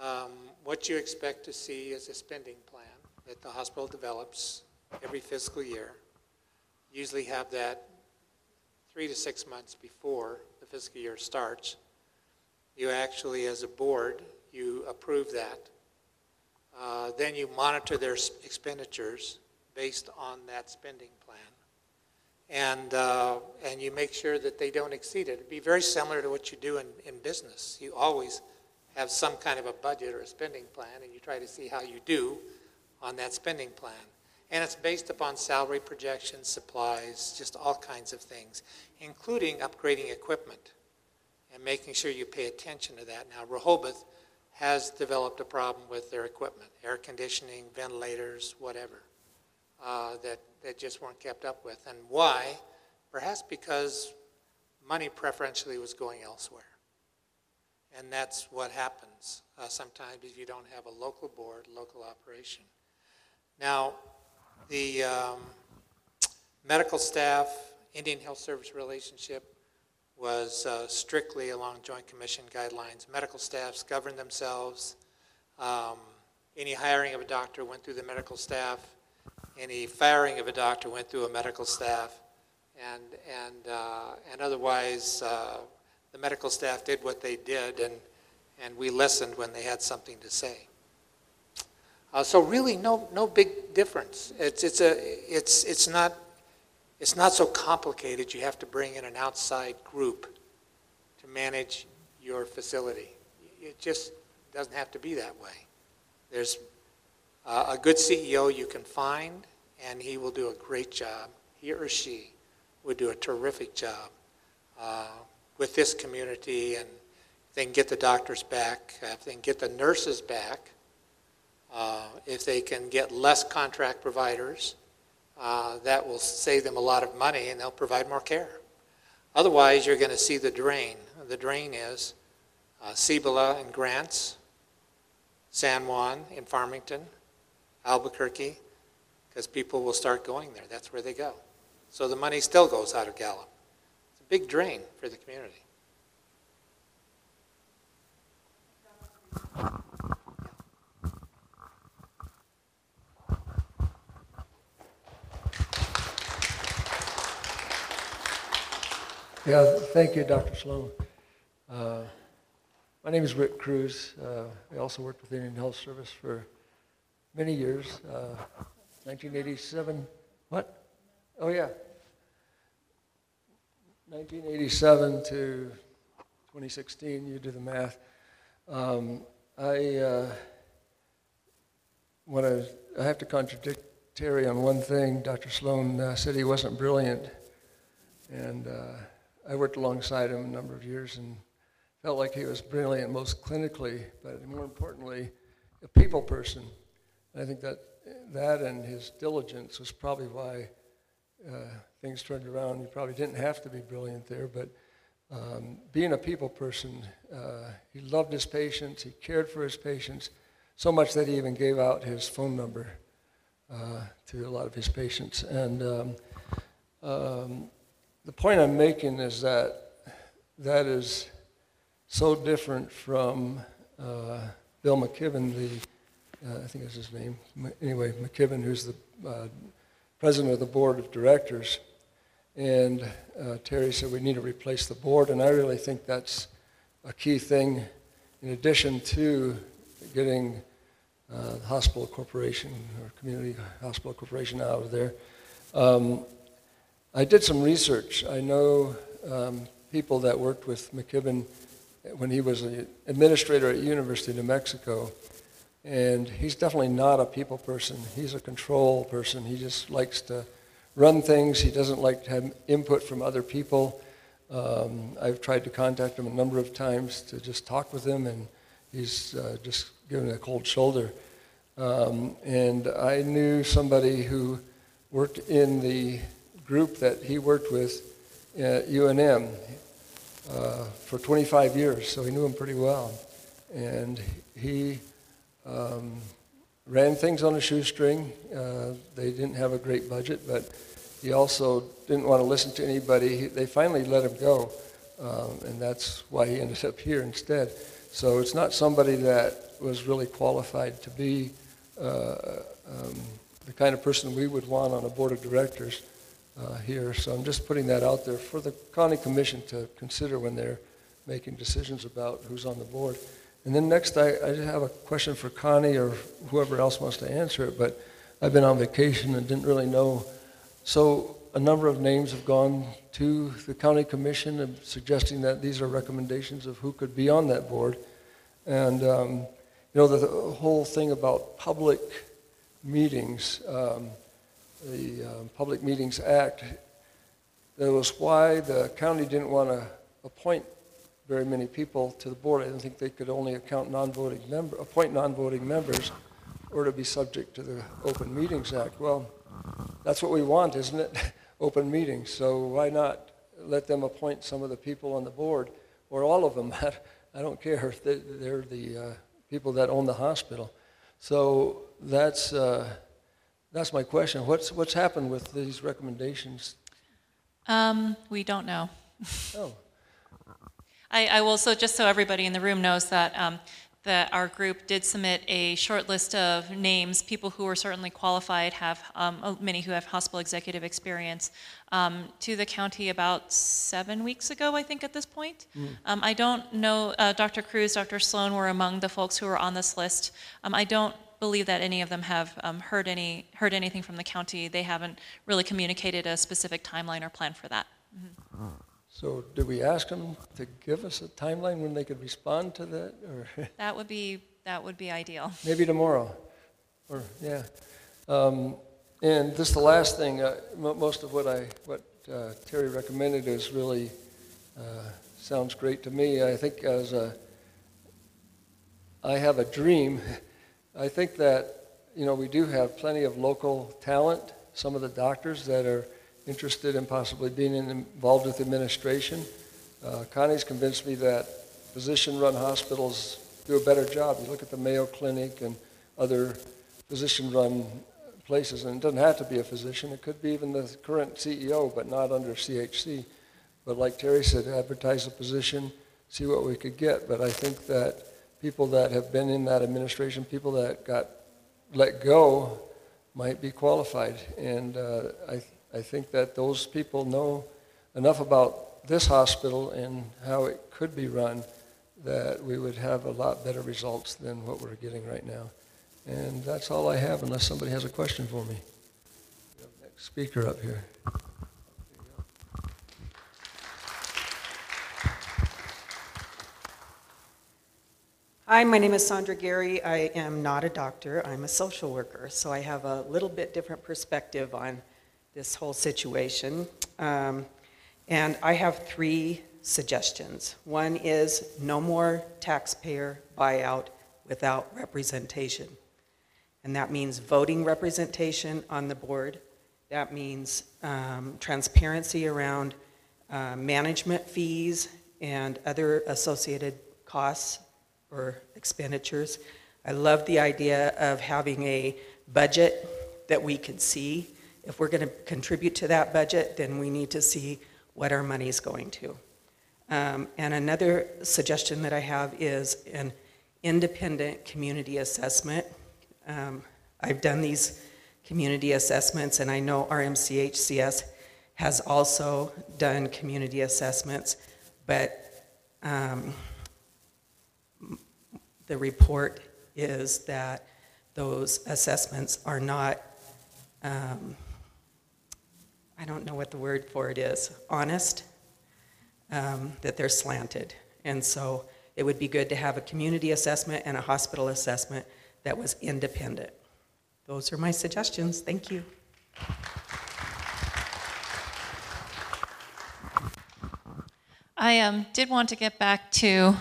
Um, What you expect to see is a spending plan that the hospital develops every fiscal year. Usually have that three to six months before the fiscal year starts. You actually, as a board, you approve that. Uh, Then you monitor their expenditures based on that spending plan and, uh, and you make sure that they don't exceed it. It'd be very similar to what you do in, in business. You always have some kind of a budget or a spending plan, and you try to see how you do on that spending plan. And it's based upon salary projections, supplies, just all kinds of things, including upgrading equipment and making sure you pay attention to that. Now, Rehoboth has developed a problem with their equipment, air conditioning, ventilators, whatever uh, that, that just weren't kept up with. And why? Perhaps because money preferentially was going elsewhere. And that's what happens uh, sometimes if you don't have a local board, local operation. Now, the um, medical staff, Indian Health Service relationship was uh, strictly along Joint Commission guidelines. Medical staffs governed themselves. Um, Any hiring of a doctor went through the medical staff any firing of a doctor went through a medical staff, and, and, uh, and otherwise, uh, the medical staff did what they did, and, and we listened when they had something to say. Uh, so really, no, no big difference. It's, it's, a, it's, it's, not, it's not so complicated. You have to bring in an outside group to manage your facility. It just doesn't have to be that way. There's uh, a good CEO you can find, and he will do a great job. He or she would do a terrific job uh, with this community, and they can get the doctors back, if they can get the nurses back, uh, if they can get less contract providers, uh, that will save them a lot of money, and they'll provide more care. Otherwise, you're going to see the drain. The drain is uh, Cibola and Grants, San Juan in Farmington, Albuquerque, because people will start going there. That's where they go. So the money still goes out of Gallup. It's a big drain for the community. Yeah, thank you, Dr. Sloan. Uh, my name is Rick Cruz. Uh, I also worked with Indian Health Service for many years, uh, 1987, what? Oh, yeah. 1987 to 2016, you do the math. Um, I uh, want to, I have to contradict Terry on one thing. Dr. Sloan uh, said he wasn't brilliant. And uh, I worked alongside him a number of years and felt like he was brilliant, most clinically, but more importantly, a people person. And I think that that and his diligence was probably why uh, things turned around. He probably didn't have to be brilliant there, but um, being a people person, uh, he loved his patients, he cared for his patients, so much that he even gave out his phone number uh, to a lot of his patients. And um, um, the point I'm making is that that is so different from uh, Bill McKibben, the, uh, I think that's his name, anyway, McKibben, who's the uh, president of the board of directors. And uh, Terry said we need to replace the board, and I really think that's a key thing in addition to getting uh, the hospital corporation or community hospital corporation out of there. Um, I did some research. I know um, people that worked with McKibben when he was an administrator at University of New Mexico, and he's definitely not a people person. He's a control person. He just likes to run things. He doesn't like to have input from other people. Um, I've tried to contact him a number of times to just talk with him, and he's uh, just given a cold shoulder. Um, and I knew somebody who worked in the group that he worked with at UNM uh, for 25 years, so he knew him pretty well. And he um, ran things on a shoestring. Uh, they didn't have a great budget, but he also didn't want to listen to anybody. He, they finally let him go, um, and that's why he ended up here instead. So it's not somebody that was really qualified to be uh, um, the kind of person we would want on a board of directors uh, here. So I'm just putting that out there for the county commission to consider when they're making decisions about who's on the board. And then next, I, I have a question for Connie or whoever else wants to answer it, but I've been on vacation and didn't really know. So a number of names have gone to the county commission suggesting that these are recommendations of who could be on that board. And, um, you know, the, the whole thing about public meetings, um, the um, Public Meetings Act, that was why the county didn't want to appoint very many people to the board. I didn't think they could only account non-voting member, appoint non-voting members or to be subject to the Open Meetings Act. Well, that's what we want, isn't it? Open meetings. So why not let them appoint some of the people on the board or all of them? I don't care. They- They're the uh, people that own the hospital. So that's, uh, that's my question. What's, what's happened with these recommendations? Um, we don't know. Oh, I, I will, so just so everybody in the room knows that, um, that our group did submit a short list of names, people who are certainly qualified, have, um, oh, many who have hospital executive experience, um, to the county about seven weeks ago, I think, at this point. Um, I don't know, uh, Dr. Cruz, Dr. Sloan were among the folks who were on this list. Um, I don't believe that any of them have um, heard any, heard anything from the county. They haven't really communicated a specific timeline or plan for that. So did we ask them to give us a timeline when they could respond to that? Or That would be, that would be ideal. maybe tomorrow? Or, yeah. Um, and this the last thing, uh, mo- most of what I, what uh, Terry recommended is really, uh, sounds great to me. I think as a, I have a dream. I think that, you know, we do have plenty of local talent, some of the doctors that are interested in possibly being in- involved with administration. Uh, Connie's convinced me that physician-run hospitals do a better job. You look at the Mayo Clinic and other physician-run places, and it doesn't have to be a physician. It could be even the current CEO, but not under CHC. But like Terry said, advertise a position, see what we could get. But I think that people that have been in that administration, people that got let go, might be qualified. And uh, I, I think that those people know enough about this hospital and how it could be run, that we would have a lot better results than what we're getting right now. And that's all I have unless somebody has a question for me. Next speaker up here. Hi, my name is Sandra Gary. I am not a doctor, I'm a social worker, so I have a little bit different perspective on this whole situation. Um, and I have three suggestions. One is no more taxpayer buyout without representation. And that means voting representation on the board. That means um, transparency around uh, management fees and other associated costs or expenditures. I love the idea of having a budget that we can see. If we're going to contribute to that budget, then we need to see what our money is going to. Um, and another suggestion that I have is an independent community assessment. Um, I've done these community assessments, and I know RMCHCS has also done community assessments, but um, the report is that those assessments are not, um, I don't know what the word for it is, honest, um, that they're slanted. And so it would be good to have a community assessment and a hospital assessment that was independent. Those are my suggestions. Thank you. I um, did want to get back to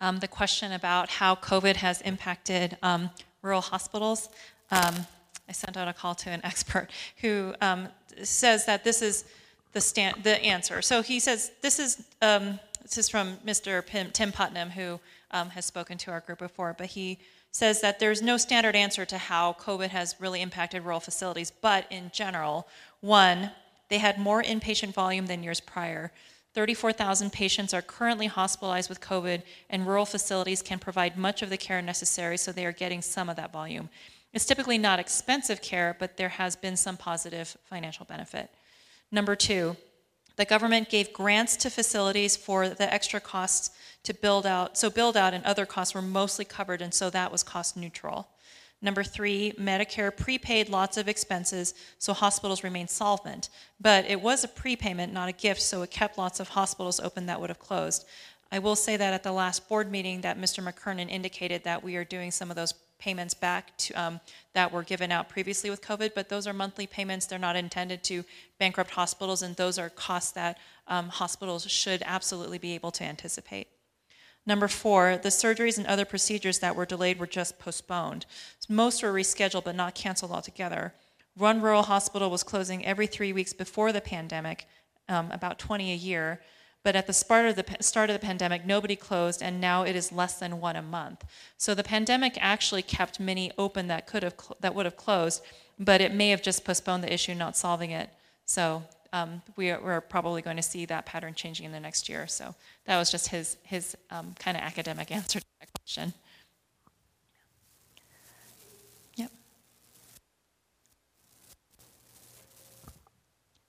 um, the question about how COVID has impacted um, rural hospitals. Um, I sent out a call to an expert who um, says that this is the, stand, the answer. So he says this is um, this is from Mr. Pim, Tim Putnam, who um, has spoken to our group before, but he says that there's no standard answer to how COVID has really impacted rural facilities. But in general, one, they had more inpatient volume than years prior. 34,000 patients are currently hospitalized with COVID, and rural facilities can provide much of the care necessary, so they are getting some of that volume. It's typically not expensive care, but there has been some positive financial benefit. Number two, the government gave grants to facilities for the extra costs to build out, so build out and other costs were mostly covered, and so that was cost neutral. Number three, Medicare prepaid lots of expenses, so hospitals remained solvent. But it was a prepayment, not a gift, so it kept lots of hospitals open that would have closed. I will say that at the last board meeting that Mr. McKernan indicated that we are doing some of those payments back to, um, that were given out previously with COVID, but those are monthly payments. They're not intended to bankrupt hospitals, and those are costs that um, hospitals should absolutely be able to anticipate. Number four, the surgeries and other procedures that were delayed were just postponed. Most were rescheduled but not canceled altogether. One rural hospital was closing every three weeks before the pandemic, um, about 20 a year. But at the start of the start of the pandemic, nobody closed, and now it is less than one a month. So the pandemic actually kept many open that could have that would have closed, but it may have just postponed the issue, not solving it. So um, we are, we're probably going to see that pattern changing in the next year. So that was just his, his um, kind of academic answer to that question. Yep.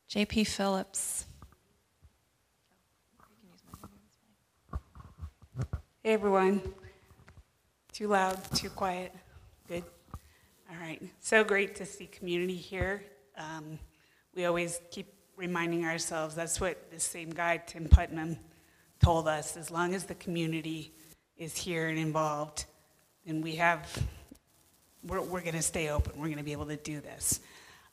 JP Phillips. Hey, everyone. Too loud, too quiet. Good. All right. So great to see community here. Um, we always keep reminding ourselves that's what the same guy, Tim Putnam, told us. As long as the community is here and involved, then we have, we're, we're going to stay open. We're going to be able to do this.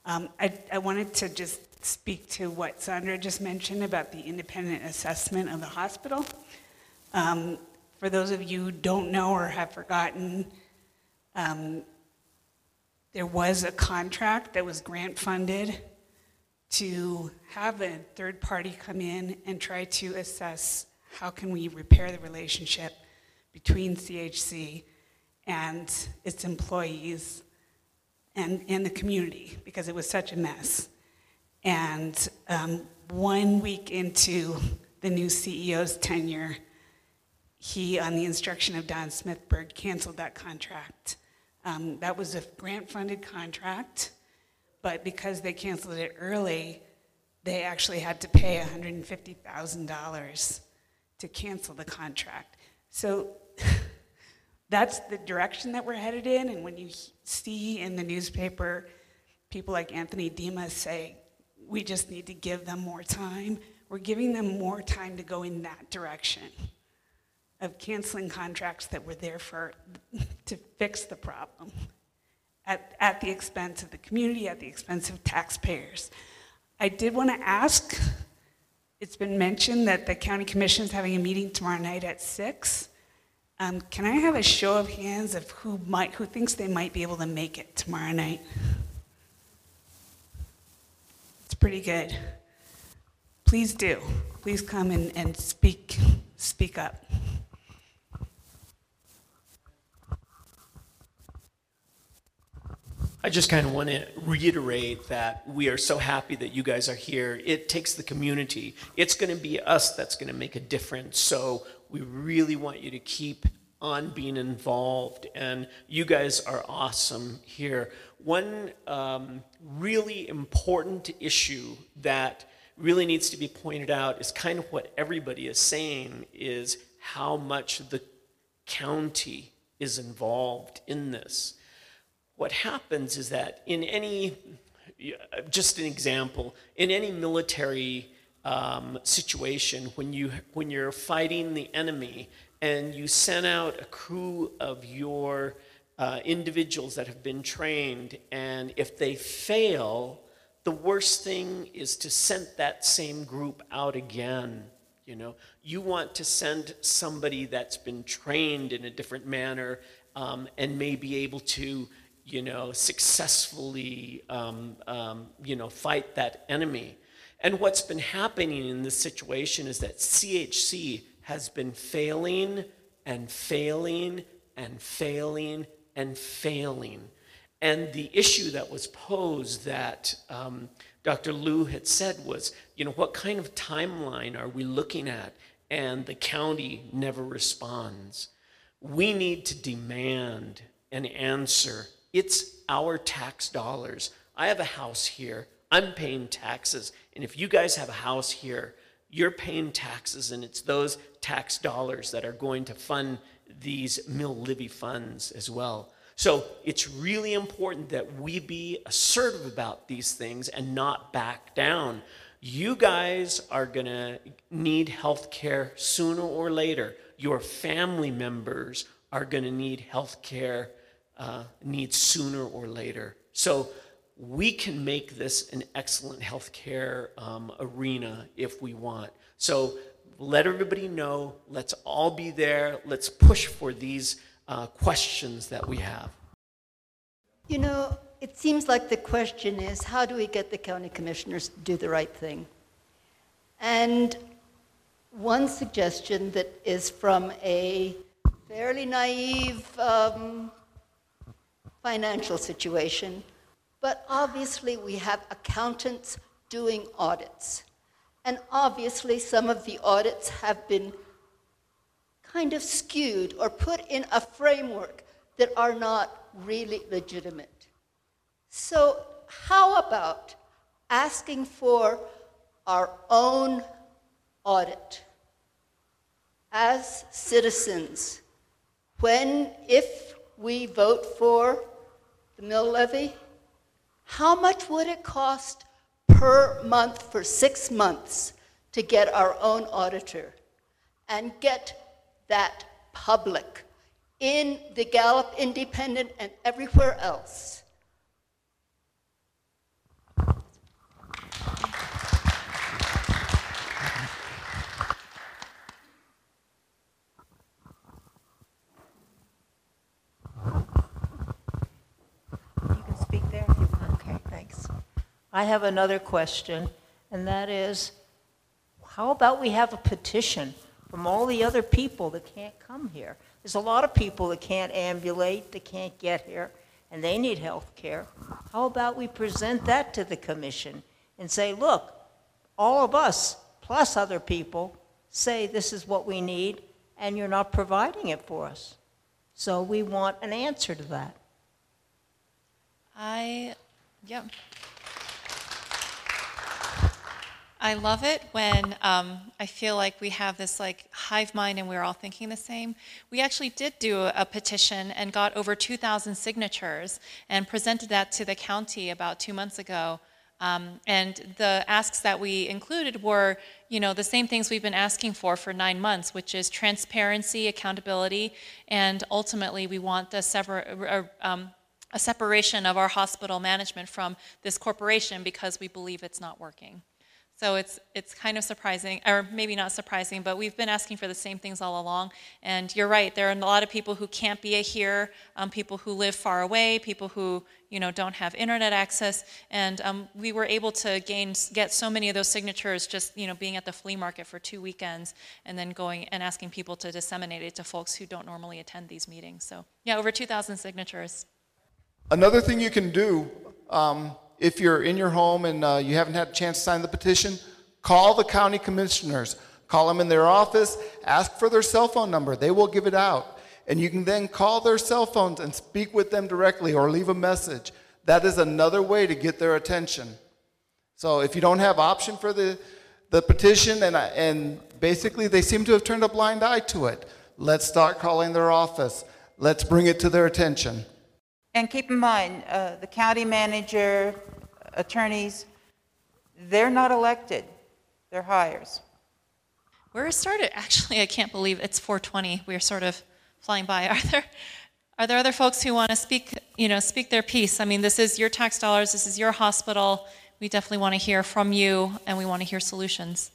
Um, I, I wanted to just speak to what Sandra just mentioned about the independent assessment of the hospital. Um, for those of you who don't know or have forgotten, um, there was a contract that was grant funded to have a third party come in and try to assess how can we repair the relationship between CHC and its employees and, and the community because it was such a mess. And um, one week into the new CEO's tenure, he, on the instruction of Don Smithberg, canceled that contract. Um, that was a grant funded contract but because they canceled it early, they actually had to pay $150,000 to cancel the contract. So that's the direction that we're headed in. And when you see in the newspaper people like Anthony Dima say, we just need to give them more time, we're giving them more time to go in that direction of canceling contracts that were there for to fix the problem at, at the expense of the community, at the expense of taxpayers. I did want to ask, it's been mentioned that the county commission is having a meeting tomorrow night at six. Um, can I have a show of hands of who might, who thinks they might be able to make it tomorrow night? It's pretty good. Please do. Please come and, and speak, speak up. I just kind of want to reiterate that we are so happy that you guys are here. It takes the community. It's going to be us that's going to make a difference. So we really want you to keep on being involved. And you guys are awesome here. One um, really important issue that really needs to be pointed out is kind of what everybody is saying is how much the county is involved in this what happens is that in any, just an example, in any military um, situation, when, you, when you're fighting the enemy and you send out a crew of your uh, individuals that have been trained, and if they fail, the worst thing is to send that same group out again. You know, you want to send somebody that's been trained in a different manner um, and may be able to you know, successfully, um, um, you know, fight that enemy. And what's been happening in this situation is that CHC has been failing and failing and failing and failing. And the issue that was posed that um, Dr. Liu had said was, you know, what kind of timeline are we looking at? And the county never responds. We need to demand an answer it's our tax dollars. I have a house here. I'm paying taxes. And if you guys have a house here, you're paying taxes, and it's those tax dollars that are going to fund these Mill Levy funds as well. So it's really important that we be assertive about these things and not back down. You guys are going to need health care sooner or later. Your family members are going to need health care uh, needs sooner or later. So we can make this an excellent healthcare um, arena if we want. So let everybody know. Let's all be there. Let's push for these uh, questions that we have. You know, it seems like the question is how do we get the county commissioners to do the right thing? And one suggestion that is from a fairly naive um, financial situation, but obviously we have accountants doing audits. And obviously some of the audits have been kind of skewed or put in a framework that are not really legitimate. So how about asking for our own audit as citizens when, if we vote for the mill levy, how much would it cost per month for six months to get our own auditor and get that public in the Gallup Independent and everywhere else? You can speak there? Okay, thanks. I have another question, and that is, how about we have a petition from all the other people that can't come here? There's a lot of people that can't ambulate, that can't get here, and they need health care. How about we present that to the commission and say, look, all of us, plus other people, say this is what we need, and you're not providing it for us. So we want an answer to that. I, yeah. I love it when um, I feel like we have this like hive mind and we're all thinking the same. We actually did do a petition and got over 2,000 signatures and presented that to the county about two months ago. Um, and the asks that we included were, you know, the same things we've been asking for for nine months, which is transparency, accountability, and ultimately we want sever- uh, um, a separation of our hospital management from this corporation because we believe it's not working. So it's, it's kind of surprising, or maybe not surprising, but we've been asking for the same things all along. And you're right, there are a lot of people who can't be here, um, people who live far away, people who you know don't have internet access, and um, we were able to gain get so many of those signatures just you know being at the flea market for two weekends, and then going and asking people to disseminate it to folks who don't normally attend these meetings. So yeah, over 2,000 signatures. Another thing you can do, um, if you're in your home and uh, you haven't had a chance to sign the petition, call the county commissioners. Call them in their office, ask for their cell phone number. They will give it out. And you can then call their cell phones and speak with them directly or leave a message. That is another way to get their attention. So if you don't have option for the, the petition, and, and basically they seem to have turned a blind eye to it, let's start calling their office. Let's bring it to their attention. And keep in mind, uh, the county manager, attorneys, they're not elected, they're hires. We're started, actually, I can't believe it's 420. We're sort of flying by. Are there, are there other folks who want to speak, you know, speak their piece? I mean, this is your tax dollars, this is your hospital. We definitely want to hear from you and we want to hear solutions.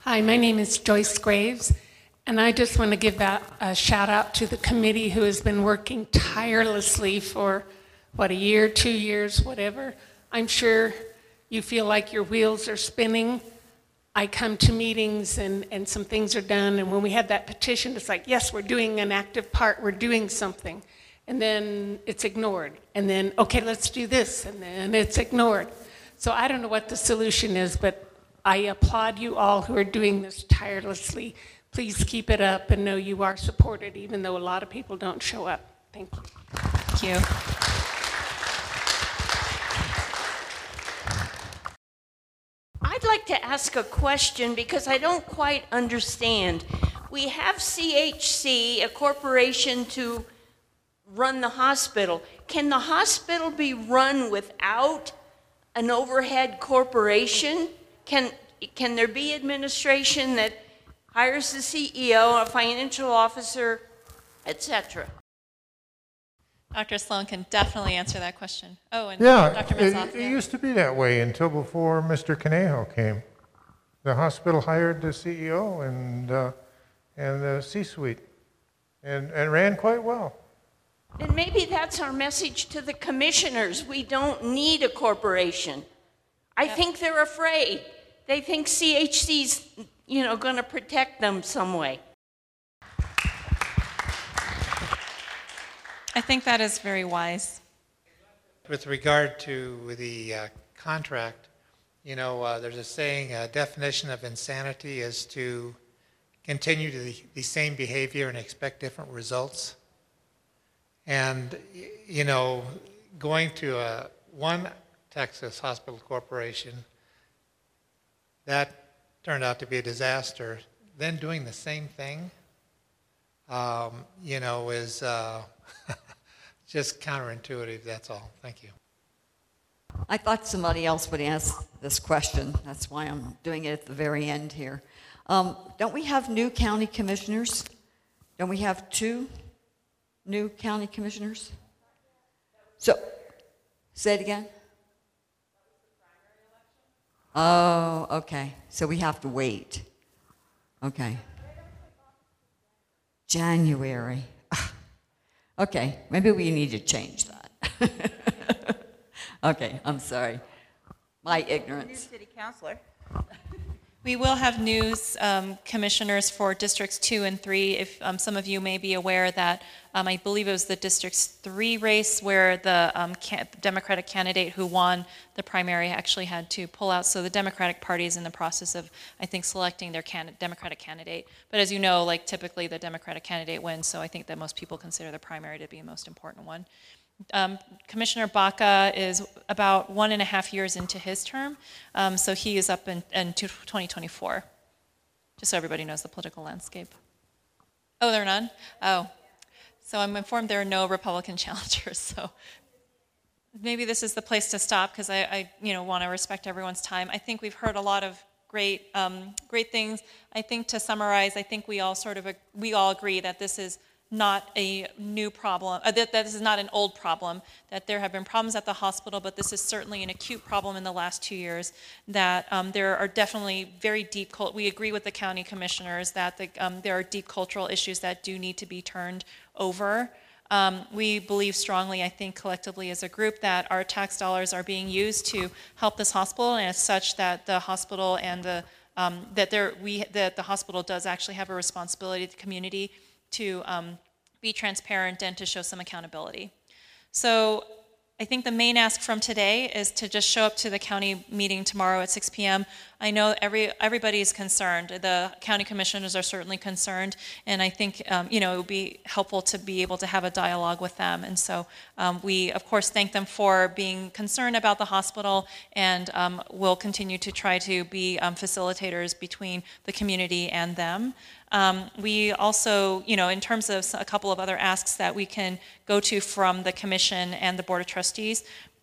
Hi, my name is Joyce Graves, and I just want to give a, a shout out to the committee who has been working tirelessly for, what, a year, two years, whatever. I'm sure you feel like your wheels are spinning. I come to meetings and, and some things are done, and when we had that petition, it's like, yes, we're doing an active part, we're doing something. And then it's ignored. And then, okay, let's do this, and then it's ignored. So I don't know what the solution is, but I applaud you all who are doing this tirelessly. Please keep it up and know you are supported, even though a lot of people don't show up. Thank you. Thank you. I'd like to ask a question because I don't quite understand. We have CHC, a corporation to run the hospital. Can the hospital be run without an overhead corporation? Can, can there be administration that hires the CEO, a financial officer, et cetera? Dr. Sloan can definitely answer that question. Oh, and Yeah, Dr. it, Metzoff. it yeah. used to be that way until before Mr. Conejo came. The hospital hired the CEO and, uh, and the C-suite and, and ran quite well. And maybe that's our message to the commissioners. We don't need a corporation. I think they're afraid. They think CHC's, you know, going to protect them some way. I think that is very wise. With regard to the uh, contract, you know, uh, there's a saying, a definition of insanity is to continue to the, the same behavior and expect different results. And, you know, going to a, one Texas hospital corporation, that turned out to be a disaster. Then doing the same thing, um, you know, is uh, just counterintuitive, that's all. Thank you. I thought somebody else would ask this question. That's why I'm doing it at the very end here. Um, don't we have new county commissioners? Don't we have two new county commissioners? So, say it again. Oh, okay. So we have to wait. Okay. January. Okay, maybe we need to change that. okay, I'm sorry. My ignorance. New city councilor. We will have news um, commissioners for districts two and three. If um, some of you may be aware that um, I believe it was the districts three race where the um, ca- Democratic candidate who won the primary actually had to pull out. So the Democratic Party is in the process of, I think, selecting their can- Democratic candidate. But as you know, like typically the Democratic candidate wins. So I think that most people consider the primary to be the most important one. Um, Commissioner Baca is about one and a half years into his term, um, so he is up in, in 2024. Just so everybody knows the political landscape. Oh, there are none? Oh. So I'm informed there are no Republican challengers, so maybe this is the place to stop because I, I, you know, want to respect everyone's time. I think we've heard a lot of great, um, great things. I think to summarize, I think we all sort of, we all agree that this is not a new problem, uh, that, that this is not an old problem, that there have been problems at the hospital, but this is certainly an acute problem in the last two years, that um, there are definitely very deep, cult- we agree with the county commissioners that the, um, there are deep cultural issues that do need to be turned over. Um, we believe strongly, I think collectively as a group, that our tax dollars are being used to help this hospital, and as such, that the hospital and the um, that there we that the hospital does actually have a responsibility to the community to um, be transparent and to show some accountability. So I think the main ask from today is to just show up to the county meeting tomorrow at 6 p.m. I know every everybody is concerned. The county commissioners are certainly concerned, and I think um, you know it would be helpful to be able to have a dialogue with them. And so um, we, of course, thank them for being concerned about the hospital, and um, we'll continue to try to be um, facilitators between the community and them. Um, we also, you know, in terms of a couple of other asks that we can go to from the commission and the board of trustees,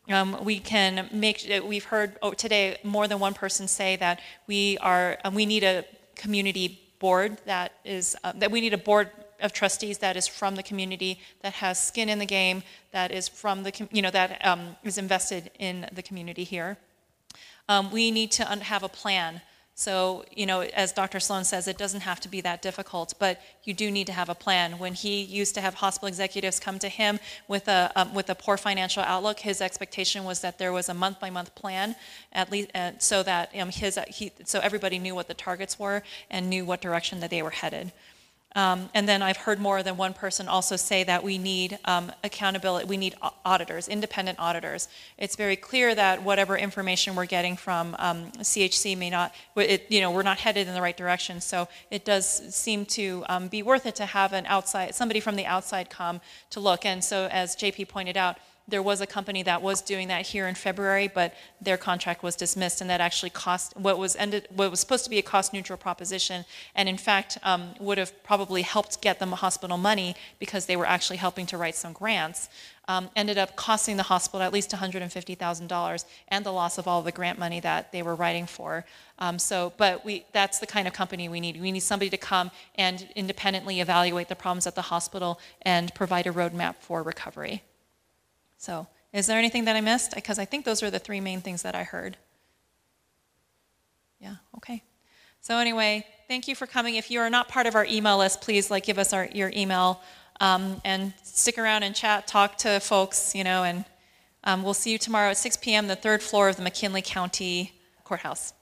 um, we can make. We've heard oh, today more than one person say that we are. Um, we need a community board that is uh, that we need a board of trustees that is from the community, that has skin in the game, that is from the, com- you know, that um, is invested in the community here. Um, we need to un- have a plan. So, you know, as Dr. Sloan says, it doesn't have to be that difficult, but you do need to have a plan. When he used to have hospital executives come to him with a um, with a poor financial outlook, his expectation was that there was a month by month plan, at least, uh, so that um, his he so everybody knew what the targets were and knew what direction that they were headed. Um, and then I've heard more than one person also say that we need um, accountability, we need auditors, independent auditors. It's very clear that whatever information we're getting from um, CHC may not, it, you know, we're not headed in the right direction. So it does seem to um, be worth it to have an outside, somebody from the outside come to look. And so as JP pointed out, there was a company that was doing that here in February, but their contract was dismissed, and that actually cost what was ended what was supposed to be a cost neutral proposition, and in fact um, would have probably helped get them hospital money because they were actually helping to write some grants. Um, ended up costing the hospital at least $150,000 and the loss of all the grant money that they were writing for. Um, so, but we, that's the kind of company we need. We need somebody to come and independently evaluate the problems at the hospital and provide a roadmap for recovery. So, is there anything that I missed? Because I think those are the three main things that I heard. Yeah, okay. So anyway, thank you for coming. If you are not part of our email list, please like give us our, your email um, and stick around and chat, talk to folks, you know, and um, we'll see you tomorrow at 6 p.m. the third floor of the McKinley County Courthouse.